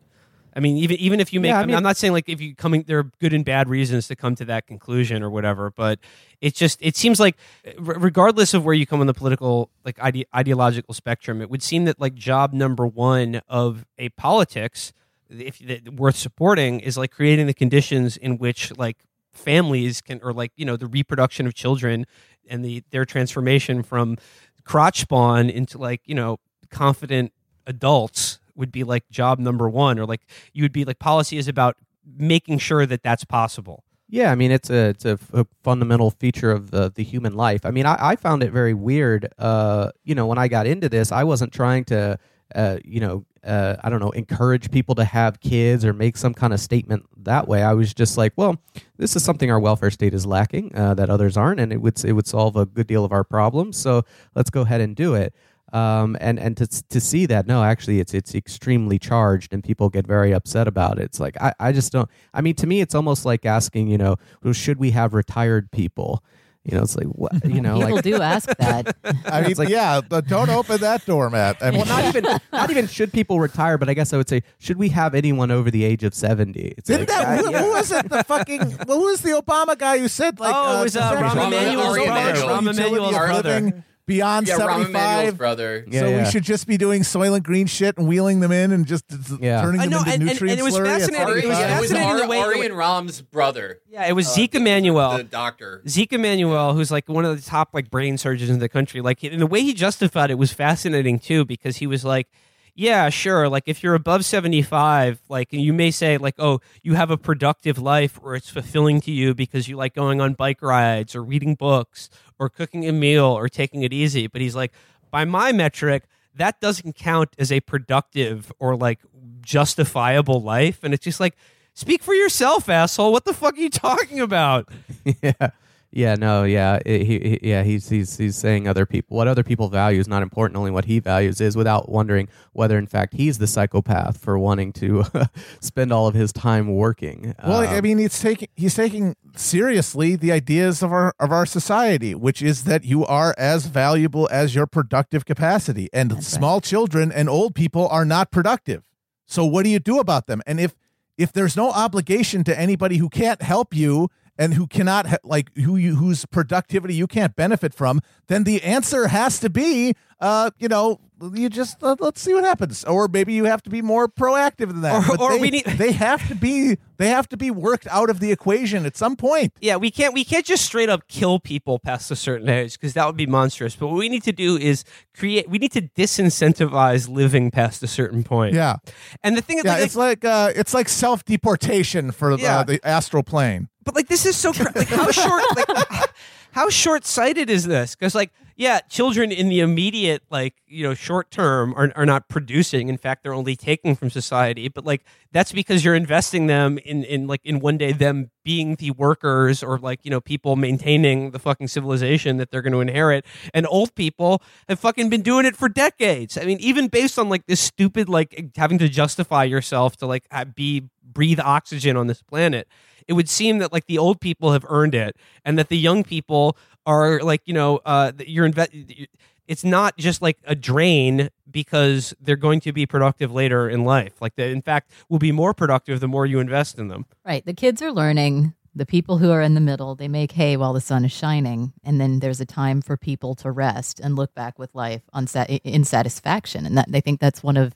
I mean even even if you make Yeah, I mean, mean- i'm not saying like if you coming there are good and bad reasons to come to that conclusion or whatever but it's just it seems like regardless of where you come on the political like ide- ideological spectrum it would seem that like job number one of a politics if that worth supporting is like creating the conditions in which like families can or like you know the reproduction of children and the their transformation from crotch spawn into like you know confident adults would be like job number one or like you would be like policy is about making sure that that's possible Yeah, I mean it's a it's a, fundamental feature of the the human life. I mean, I, I found it very weird. Uh, you know, when I got into this, I wasn't trying to, uh, you know, uh, I don't know, encourage people to have kids or make some kind of statement that way. I was just like, well, this is something our welfare state is lacking uh, that others aren't, and it would it would solve a good deal of our problems. So let's go ahead and do it. Um, and and to to see that no, actually, it's it's extremely charged, and people get very upset about it. It's like I, I just don't. I mean, to me, it's almost like asking, you know, well, should we have retired people? You know, it's like what you know, People like do ask that. I mean, It's like- yeah, but don't open that door, Matt. I mean, well, not even not even should people retire, but I guess I would say should we have anyone over the age of seventy? It's Didn't like, that? Who, yeah. who was it? The fucking. well, Who was the Obama guy who said like? Oh, it was, uh, Rahm Rahm Emanuel's Emanuel's brother. brother, Rahm Emanuel's brother. Living beyond Yeah, 75. brother. Yeah, so yeah. we should just be doing Soylent Green shit and wheeling them in and just Yeah. turning I them know, into and- and- nutrient and it was slurry at fascinating. Ari, It was 75. yeah, it was fascinating the way- Ari and Rahm's brother. Yeah, it was uh, Zeke Emanuel. the doctor. Zeke Emanuel, who's like one of the top like brain surgeons in the country, like in the way he justified it was fascinating too, because he was like, "Yeah, sure. Like if you're above 75, like you may say like, oh, you have a productive life, or it's fulfilling to you because you like going on bike rides or reading books or cooking a meal or taking it easy." But he's like, by my metric, that doesn't count as a productive or like justifiable life, and it's just like. Speak for yourself, asshole. What the fuck are you talking about? yeah. Yeah, no, yeah, it- he, he, yeah, he's he's he's saying other people what other people value is not important. Only what he values is, without wondering whether in fact he's the psychopath for wanting to spend all of his time working. Well, I Um, mean, he's taking he's taking seriously the ideas of our of our society, which is that you are as valuable as your productive capacity, and That's right. small children and old people are not productive. So what do you do about them? And if if there's no obligation to anybody who can't help you and who cannot ha- like who you whose productivity you can't benefit from, then the answer has to be, uh, you know, you just uh, let's see what happens, or maybe you have to be more proactive than that. Or- or they, we need- they have to be they have to be worked out of the equation at some point. Yeah, we can't we can't just straight up kill people past a certain age because that would be monstrous. But what we need to do is create. We need to disincentivize living past a certain point. Yeah, and the thing is, yeah, like, it's like uh, it's like self deportation for the, Yeah. the astral plane. But like this is so cra- like how short like how short sighted is this? Because like yeah, children in the immediate like you know short term are are not producing. In fact, they're only taking from society. But like that's because you're investing them in in like in one day them being the workers or like you know people maintaining the fucking civilization that they're going to inherit. And old people have fucking been doing it for decades. I mean, even based on like this stupid like having to justify yourself to like be breathe oxygen on this planet it would seem that like the old people have earned it and that the young people are like you know uh you're inve- it's not just like a drain because they're going to be productive later in life like they in fact will be more productive the more you invest in them Right. The kids are learning. The people who are in the middle, they make hay while the sun is shining. And then there's a time for people to rest and look back with life on sat- in satisfaction. And that they think that's one of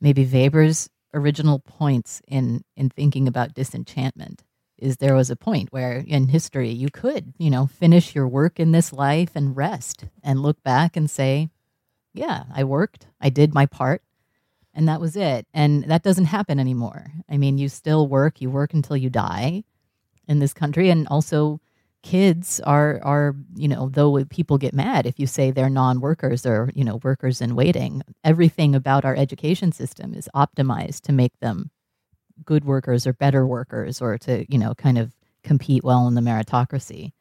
maybe Weber's original points in, in thinking about disenchantment is there was a point where in history you could, you know, finish your work in this life and rest and look back and say, yeah, I worked, I did my part, and that was it. And that doesn't happen anymore. I mean, you still work, you work until you die in this country, and also kids are are you know though people get mad if you say they're non-workers or you know workers in waiting everything about our education system is optimized to make them good workers or better workers or to you know kind of compete well in the meritocracy.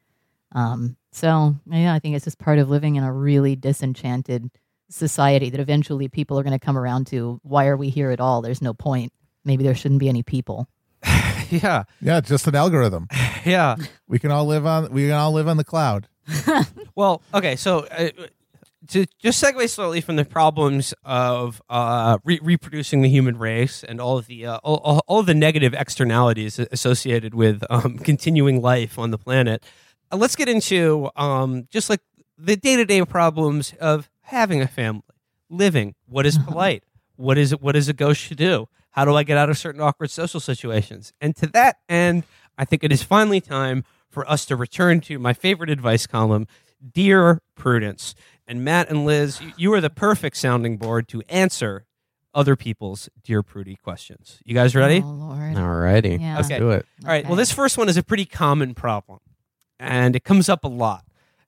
Um, so yeah i think it's just part of living in a really disenchanted society that eventually people are going to come around to. Why are we here at all? There's no point. Maybe there shouldn't be any people. Yeah. Yeah, just an algorithm. yeah. We can all live on we can all live on the cloud. well okay so uh, to just segue slightly from the problems of uh, re- reproducing the human race and all of the uh, all, all- the negative externalities associated with um, continuing life on the planet, uh, let's get into um, just like the day to day problems of having a family, living. What is polite? What is? What is a ghost should do? How do I get out of certain awkward social situations? And to that end, I think it is finally time for us to return to my favorite advice column, Dear Prudence. And Matt and Liz, you- you are the perfect sounding board to answer other people's Dear Prudie questions. You guys ready? oh lord Alrighty, Yeah. let's Okay. do it. All right. Well, this first one is a pretty common problem, and it comes up a lot.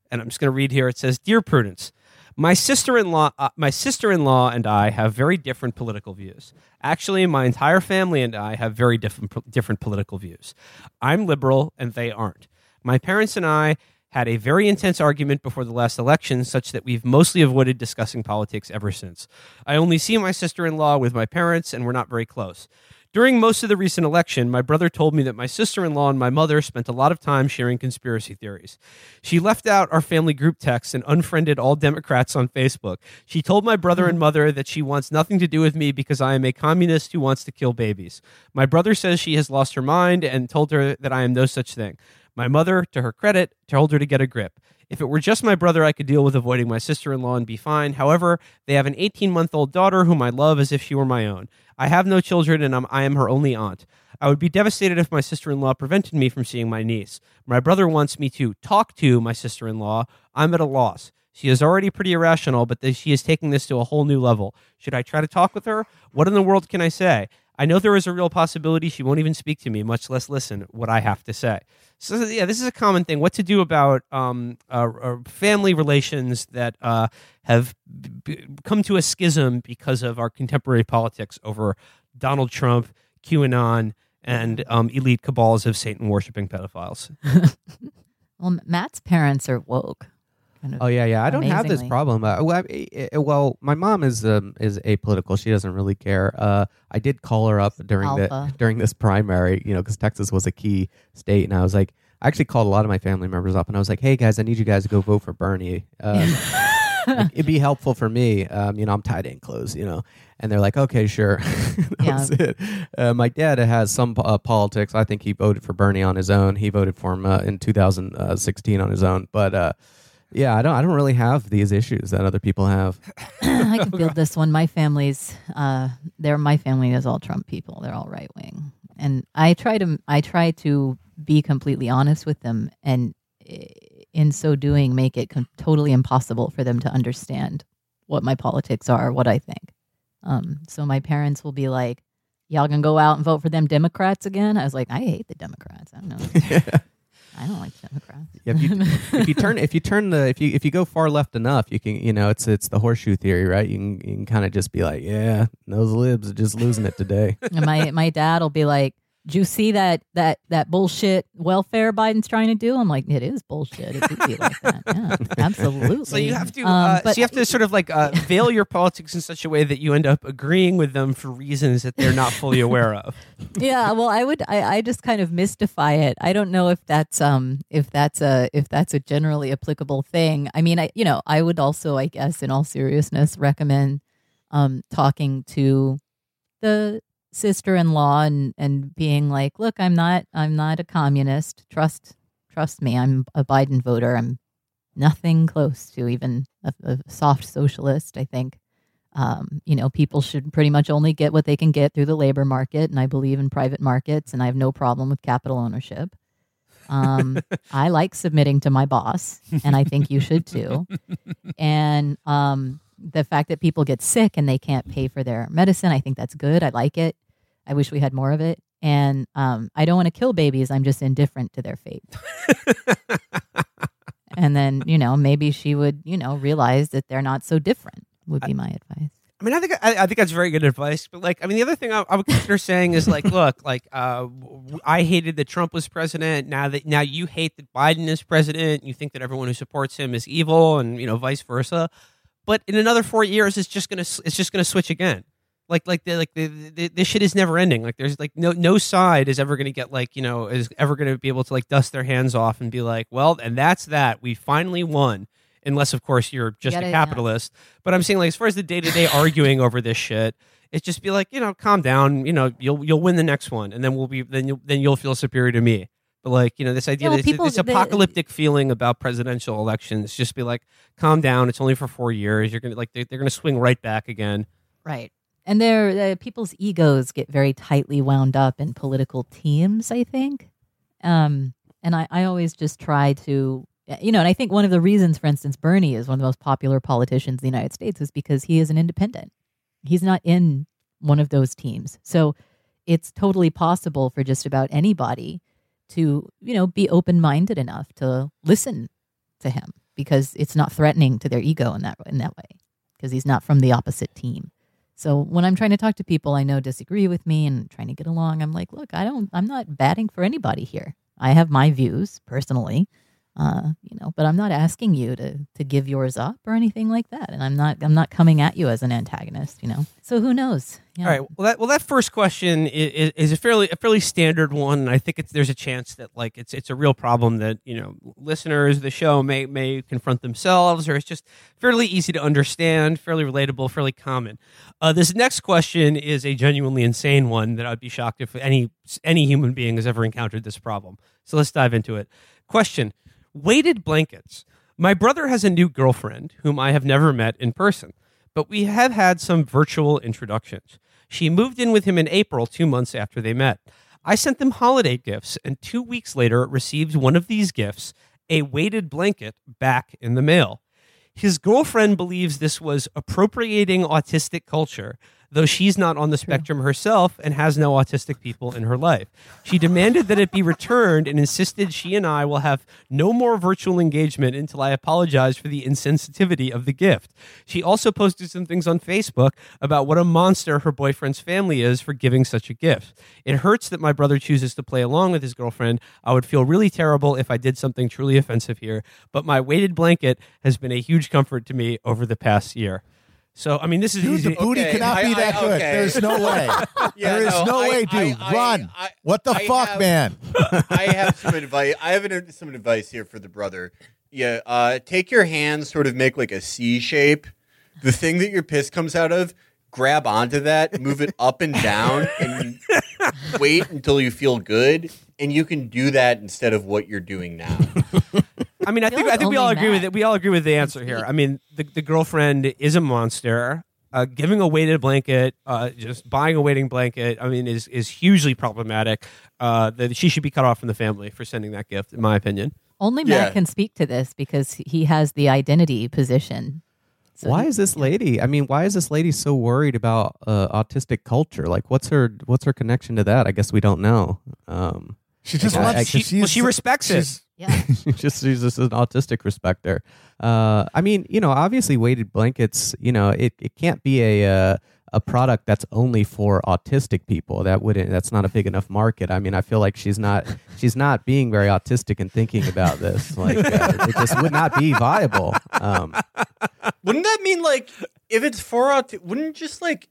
And I'm just going to read here. It says, "Dear Prudence, my sister-in-law, uh, my sister-in-law and I have very different political views. Actually, my entire family and I have very different different political views. I'm liberal, and they aren't. My parents and I." Had a very intense argument before the last election, such that we've mostly avoided discussing politics ever since. I only see my sister in law with my parents, and we're not very close. During most of the recent election, my brother told me that my sister in law and my mother spent a lot of time sharing conspiracy theories. She left out our family group text and unfriended all Democrats on Facebook. She told my brother and mother that she wants nothing to do with me because I am a communist who wants to kill babies. My brother says she has lost her mind and told her that I am no such thing. My mother, to her credit, told her to get a grip. If it were just my brother, I could deal with avoiding my sister in law and be fine. However, they have an 18 month old daughter whom I love as if she were my own. I have no children and I'm, I am her only aunt. I would be devastated if my sister in law prevented me from seeing my niece. My brother wants me to talk to my sister in law. I'm at a loss. She is already pretty irrational, but she is taking this to a whole new level. Should I try to talk with her? What in the world can I say? I know there is a real possibility she won't even speak to me, much less listen what I have to say. So yeah, this is a common thing. What to do about um, uh, uh, family relations that uh, have b- come to a schism because of our contemporary politics over Donald Trump, QAnon, and um, elite cabals of Satan worshiping pedophiles. Well, Matt's parents are woke. Kind of Oh yeah, yeah. I don't have this problem. Uh, well, I- I- well, my mom is um, is apolitical. She doesn't really care. Uh, I did call her up during Alpha. the during this primary, you know, because Texas was a key state, and I was like, I actually called a lot of my family members up, and I was like, Hey guys, I need you guys to go vote for Bernie. Um, it'd be helpful for me. Um, you know, I'm tied in clothes, you know, and they're like, okay, sure. that Yeah. it. Uh, my dad has some uh, politics. I think he voted for Bernie on his own. He voted for him uh, in 2016 on his own, but. Yeah, I don't. I don't really have these issues that other people have. I can feel this one. My family's, uh, they're my family is all Trump people. They're all right wing, and I try to, I try to be completely honest with them, and eh, in so doing, make it com- totally impossible for them to understand what my politics are, what I think. Um, so my parents will be like, "Y'all gonna go out and vote for them Democrats again?" I was like, "I hate the Democrats. I don't know. I don't like Democrats." if you if you turn if you turn the if you if you go far left enough, you can you know it's it's the horseshoe theory, right? You can you can kind of just be like, yeah, those libs are just losing it today. and my my dad will be like, "Do you see that that that bullshit welfare Biden's trying to do?" I'm like, "It is bullshit. It would be like that. Yeah, absolutely." So you have to, Um, uh, but so you have to sort of like uh, veil your politics in such a way that you end up agreeing with them for reasons that they're not fully aware of. yeah, well, I would, I, I just kind of mystify it. I don't know if that's um if that's a if that's a generally applicable thing. I mean, I you know I would also, I guess, in all seriousness, recommend um talking to the sister-in-law and and being like, look, I'm not I'm not a communist. Trust trust me, I'm a Biden voter. I'm nothing close to even a, a soft socialist. I think um, you know, people should pretty much only get what they can get through the labor market, and I believe in private markets, and I have no problem with capital ownership. Um, I like submitting to my boss, and I think you should too. And um, the fact that people get sick and they can't pay for their medicine, I think that's good. I like it. I wish we had more of it. And um, I don't want to kill babies. I'm just indifferent to their fate. and then, you know, maybe she would, you know, realize that they're not so different. Would be my advice. I mean, I think I, I think that's very good advice. But like, I mean, the other thing I, I would consider saying is like, look, like, uh, I hated that Trump was president. Now that now you hate that Biden is president, you think that everyone who supports him is evil, and you know, vice versa. But in another four years, it's just gonna it's just gonna switch again. Like like the, like the, the, this shit is never ending. Like there's like no no side is ever gonna get like you know is ever gonna be able to like dust their hands off and be like, well, and that's that. We finally won. Unless, of course, you're just a yeah. capitalist. But I'm saying, like, as far as the day to day arguing over this shit, it's just be like, you know, calm down. You know, you'll you'll win the next one, and then we'll be then you'll then you'll feel superior to me. But like, you know, this idea, Yeah, well, this, people- this they- apocalyptic feeling about presidential elections, just be like, calm down. It's only for four years. You're gonna like they're, they're gonna swing right back again. Right. And their uh, people's egos get very tightly wound up in political teams, I think. Um, and I, I always just try to, you know, and I think one of the reasons, for instance, Bernie is one of the most popular politicians in the United States is because he is an independent. He's not in one of those teams. So it's totally possible for just about anybody to, you know, be open minded enough to listen to him because it's not threatening to their ego in that in that way because he's not from the opposite team. So when I'm trying to talk to people I know disagree with me and trying to get along, I'm like, look, I don't I'm not batting for anybody here. I have my views personally. Uh, you know, but I'm not asking you to to give yours up or anything like that, and I'm not I'm not coming at you as an antagonist. You know, so who knows? Yeah. All right. Well, that well that first question is, is a fairly a fairly standard one. and I think it's there's a chance that like it's it's a real problem that you know listeners of the show may may confront themselves, or it's just fairly easy to understand, fairly relatable, fairly common. Uh, this next question is a genuinely insane one that I'd be shocked if any any human being has ever encountered this problem. So let's dive into it. Question: Weighted blankets. My brother has a new girlfriend whom I have never met in person, but we have had some virtual introductions. She moved in with him in April, two months after they met. I sent them holiday gifts, and two weeks later received one of these gifts, a weighted blanket, back in the mail. His girlfriend believes this was appropriating autistic culture, though she's not on the spectrum herself and has no autistic people in her life. She demanded that it be returned and insisted she and I will have no more virtual engagement until I apologize for the insensitivity of the gift. She also posted some things on Facebook about what a monster her boyfriend's family is for giving such a gift. It hurts that my brother chooses to play along with his girlfriend. I would feel really terrible if I did something truly offensive here, but my weighted blanket has been a huge comfort to me over the past year. So, I mean, this is Dude, easy. the booty Okay, cannot be I- that I- good. okay. There's no way. Yeah, there is no, no, I- way, dude. I- Run. I- what the I fuck, have- man? I have some advice. I have an, some advice here for the brother. Yeah, uh, take your hands, sort of make like a C shape. The thing that your piss comes out of, grab onto that, move it up and down, and wait until you feel good. And you can do that instead of what you're doing now. I mean, I, feel think like I think we all only agree with it. We all agree with the answer here. I mean, the, the girlfriend is a monster. Uh, giving a weighted blanket, uh, just buying a weighting blanket, I mean, is is hugely problematic. Uh, that she should be cut off from the family for sending that gift, in my opinion. Only Yeah. Matt can speak to this because he has the identity position. So why is this lady? I mean, why is this lady so worried about uh, autistic culture? Like, what's her what's her connection to that? I guess we don't know. Um, She just I- wants. I- She, she's- well, she respects it. she's- Yeah. she's just she's just an autistic respecter. Uh, I mean, you know, obviously weighted blankets. You know, it, it can't be a uh, a product that's only for autistic people. That wouldn't. That's not a big enough market. I mean, I feel like she's not she's not being very autistic and thinking about this. Like, uh, it just would not be viable. Um, wouldn't that mean like if it's for auti- wouldn't just like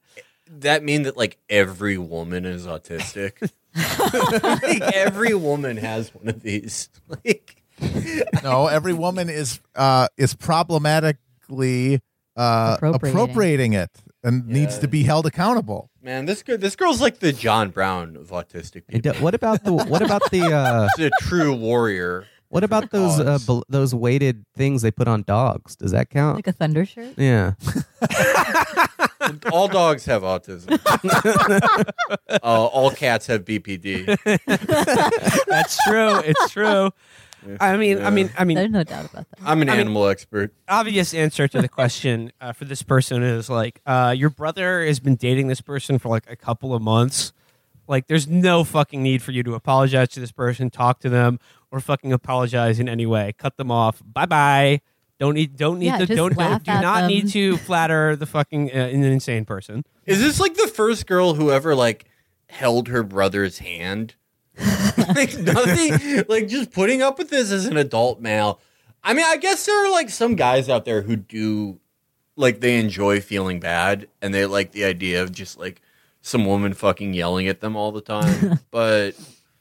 that mean that like every woman is autistic? like every woman has one of these. Like no, every woman is uh, is problematically uh, Appropriating. appropriating it and needs to be held accountable. man, this girl, this girl's like the John Brown of autistic it people. do- what about the what about the uh, She's a true warrior. What about those uh, cause. bel- those weighted things they put on dogs? Does that count? like a thunder shirt? yeah. All dogs have autism. uh, all cats have BPD. That's true. It's true. I mean, I mean, I mean, There's no doubt about that. I'm an I mean- animal expert. obvious answer to the question uh, for this person is like, uh, your brother has been dating this person for like a couple of months. Like, there's no fucking need for you to apologize to this person, talk to them, or fucking apologize in any way. Cut them off. Bye bye. Don't need. Don't need Yeah, to. Don't. don't laugh do not them. need to flatter the fucking uh, an insane person. Is this like the first girl who ever like held her brother's hand? like nothing. Like just putting up with this as an adult male. I mean, I guess there are like some guys out there who do like they enjoy feeling bad and they like the idea of just like some woman fucking yelling at them all the time. but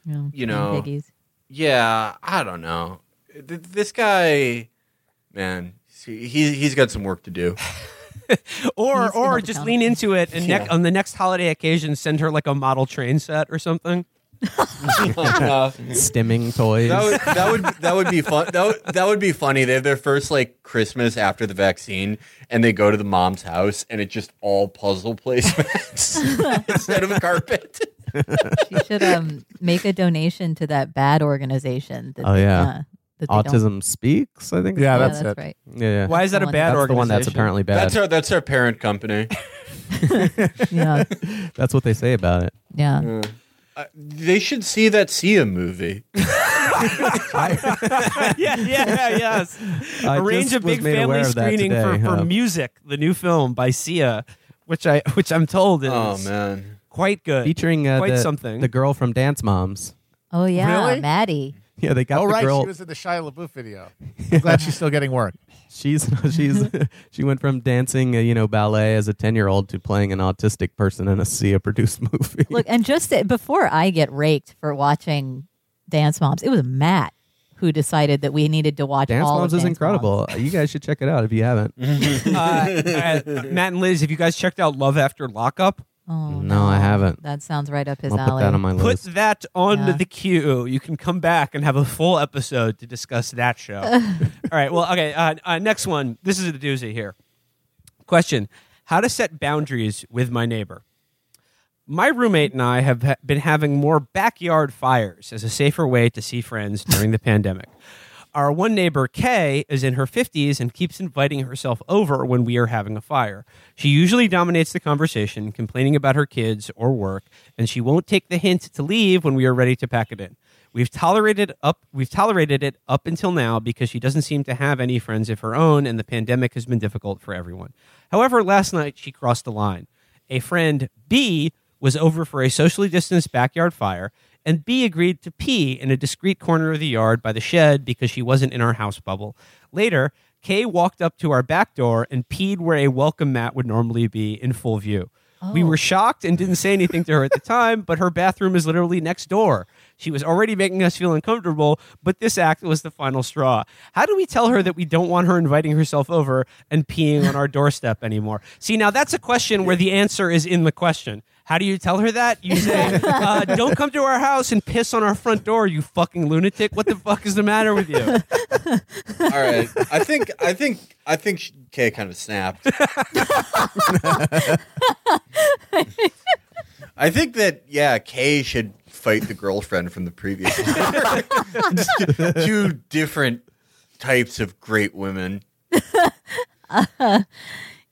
Yeah, You know, biggies. Yeah, I don't know. This guy, man, he he's got some work to do. Or He's or just lean into it and nec- Yeah. on the next holiday occasion send her like a model train set or something. Stimming toys. That would that would that would be fun. That would, that would be funny. They have their first like Christmas after the vaccine, and they go to the mom's house, and it's just all puzzle placements instead of a carpet. She should um make a donation to that bad organization. That Oh, they- yeah. that they don't- Autism Speaks, I think. Yeah, Yeah, that's that's it. right. Yeah, yeah. Why is that a That's bad That's the organization? one that's apparently bad. That's our that's our parent company. Yeah, That's what they say about it. yeah. Uh, they should see that Sia movie. yeah, yeah, yes. I Arrange just a big made family aware of that screening for, today, for uh, music, the new film by Sia, which I which I'm told is Oh man, quite good. Featuring uh, Quite the, something. the girl from Dance Moms. Oh yeah, Really? Maddie. Yeah, they got oh the right, girl. she was in the Shia LaBeouf video. I'm glad she's still getting work. She's she's she went from dancing, uh, you know, ballet as a ten year old to playing an autistic person in a Sia produced movie. Look, and just to- before I get raked for watching Dance Moms, it was Matt who decided that we needed to watch Dance all Moms of is Dance incredible. You guys should check it out if you haven't. uh, uh, Matt and Liz, have you guys checked out Love After Lockup? Oh, No, I haven't. That sounds right up his I'll alley. put that on my Put list. that on Yeah. the queue. You can come back and have a full episode to discuss that show. All right. Well, okay. Uh, uh, next one. This is a doozy here. Question: How to set boundaries with my neighbor? My roommate and I have ha- been having more backyard fires as a safer way to see friends during the pandemic. Our one neighbor, Kay, is in her 50s and keeps inviting herself over when we are having a fire. She usually dominates the conversation, complaining about her kids or work, and she won't take the hint to leave when we are ready to pack it in. We've tolerated up we've tolerated it up until now because she doesn't seem to have any friends of her own and the pandemic has been difficult for everyone. However, last night she crossed the line. A friend, B, was over for a socially distanced backyard fire, and B agreed to pee in a discreet corner of the yard by the shed because she wasn't in our house bubble. Later, Kay walked up to our back door and peed where a welcome mat would normally be in full view. We oh. were shocked and didn't say anything to her at the time, but her bathroom is literally next door. She was already making us feel uncomfortable, but this act was the final straw. How do we tell her that we don't want her inviting herself over and peeing on our doorstep anymore? See, now that's a question where the answer is in the question. How do you tell her that? You say, uh, "Don't come to our house and piss on our front door, you fucking lunatic! What the fuck is the matter with you?" All right. I think I think I think sh- Kay kind of snapped. I think that yeah, Kay should fight the girlfriend from the previous. Two different types of great women.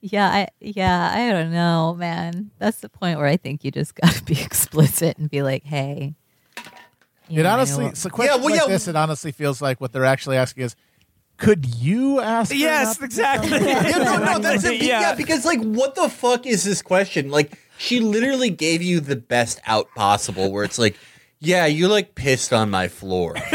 Yeah, I yeah, I don't know, man. That's the point where I think you just got to be explicit and be like, "Hey." It know, I know honestly, what- so questions well, like yeah. this, it honestly feels like what they're actually asking is, could you ask? Yes, exactly. Yeah, no, no, that's a, Yeah. yeah. because like, what the fuck is this question? Like, she literally gave you the best out possible, where it's like, yeah, you like pissed on my floor,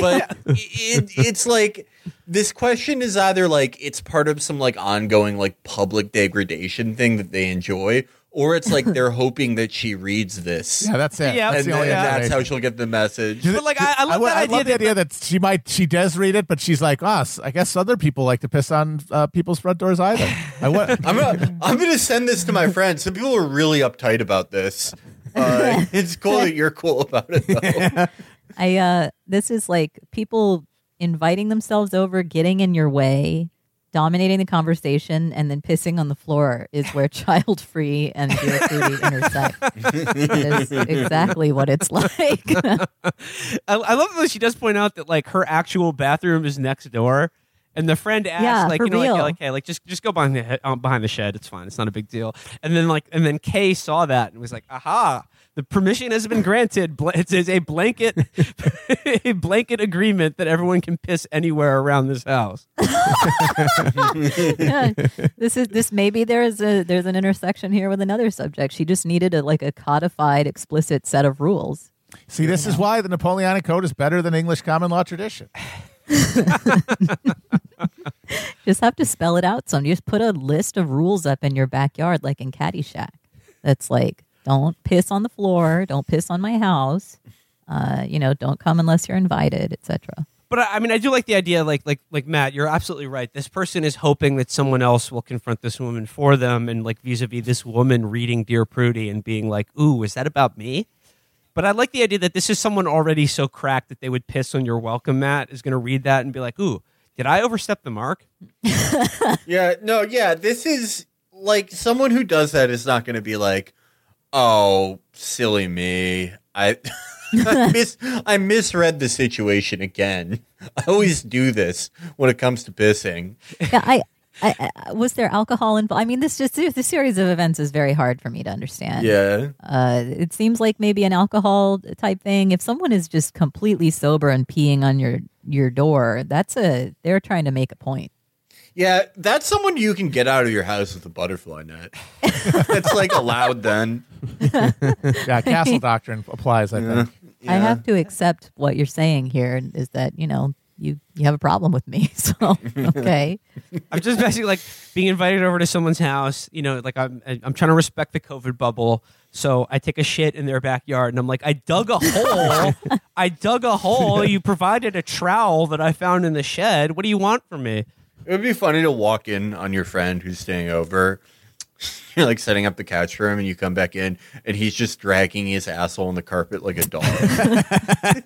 but it, it's like this question is either like it's part of some like ongoing like public degradation thing that they enjoy, or it's like they're hoping that she reads this. Yeah, that's it. Yeah, that's and the only then that's how she'll get the message. But like, I, I love would- that I idea. love the that- idea that she might she does read it, but she's like us. I guess other people like to piss on uh, people's front doors either. I wa- I'm gonna, I'm gonna send this to my friends. Some people are really uptight about this. Uh, it's cool that you're cool about it, though. I uh this is like people inviting themselves over, getting in your way, dominating the conversation, and then pissing on the floor is where child free and dear Prudie intersect. That is exactly what it's like. I, I love that she does point out that like her actual bathroom is next door, and the friend asks Yeah, like you know like, real. like hey like just just go behind the he- um, behind the shed. It's fine. It's not a big deal. And then like and then Kay saw that and was like, aha. The permission has been granted. Bl- It is a blanket, a blanket agreement that everyone can piss anywhere around this house. this is this maybe there is a there's an intersection here with another subject. She just needed a like a codified, explicit set of rules. See, this is why the Napoleonic Code is better than English common law tradition. Just have to spell it out. Some just put a list of rules up in your backyard, like in Caddyshack. That's like, don't piss on the floor, don't piss on my house. Uh, you know, don't come unless you're invited, etc. But I, I mean, I do like the idea, like, like, like Matt. You're absolutely right. This person is hoping that someone else will confront this woman for them, and like vis-a-vis this woman reading Dear Prudie and being like, "Ooh, is that about me?" But I like the idea that this is someone already so cracked that they would piss on your welcome mat is going to read that and be like, "Ooh, did I overstep the mark?" Yeah, no, yeah. This is like someone who does that is not going to be like, "Oh, silly me." I I, mis- I misread the situation again. I always do this when it comes to pissing. Yeah, I, I, I was there alcohol involved. I mean, this just this series of events is very hard for me to understand. Yeah. Uh, it seems like maybe an alcohol type thing. If someone is just completely sober and peeing on your your door, that's a they're trying to make a point. Yeah, that's someone you can get out of your house with a butterfly net. That's like allowed then. Yeah, castle doctrine applies. I think. I have to accept what you're saying here is that, you know, you, you have a problem with me. So, okay. I'm just basically like being invited over to someone's house. You know, like I'm I'm trying to respect the COVID bubble. So I take a shit in their backyard, and I'm like, I dug a hole. I dug a hole. You provided a trowel that I found in the shed. What do you want from me? It would be funny to walk in on your friend who's staying over. You're like setting up the couch for him, and you come back in, and he's just dragging his asshole on the carpet like a dog.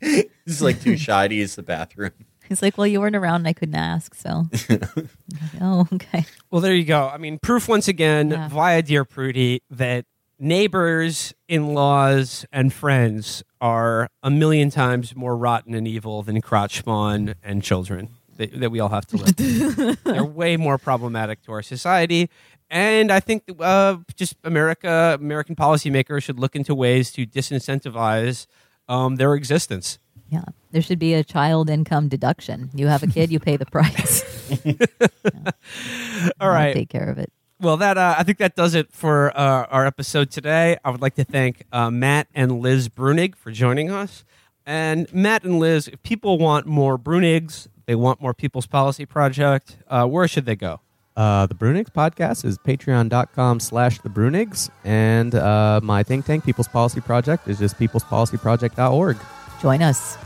he's like too shy to use the bathroom. He's like, well, you weren't around and I couldn't ask. So, oh, okay. Well, there you go. I mean, proof once again Yeah. via Dear Prudie that neighbors, in laws, and friends are a million times more rotten and evil than crotch spawn and children that, that we all have to live. with. They're way more problematic to our society. And I think uh, just America, American policymakers should look into ways to disincentivize um, their existence. Yeah. There should be a child income deduction. You have a kid, you pay the price. All right. take care of it. Well, that uh, I think that does it for uh, our episode today. I would like to thank uh, Matt and Liz Bruenig for joining us. And Matt and Liz, if people want more Bruenigs, they want more People's Policy Project, uh, where should they go? Uh, the Bruenigs podcast is patreon.com slash the Bruenigs. And uh, my think tank, People's Policy Project, is just peoplespolicyproject.org. Join us.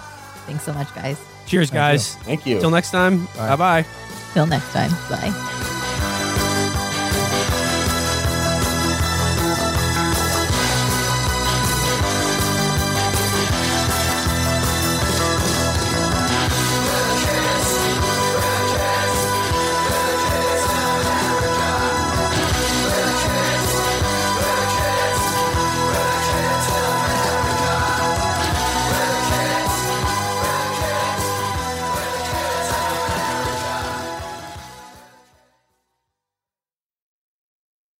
Thanks so much, guys. Cheers, Thank you. guys. Thank you. Till next time. Bye bye. Till next time. Bye.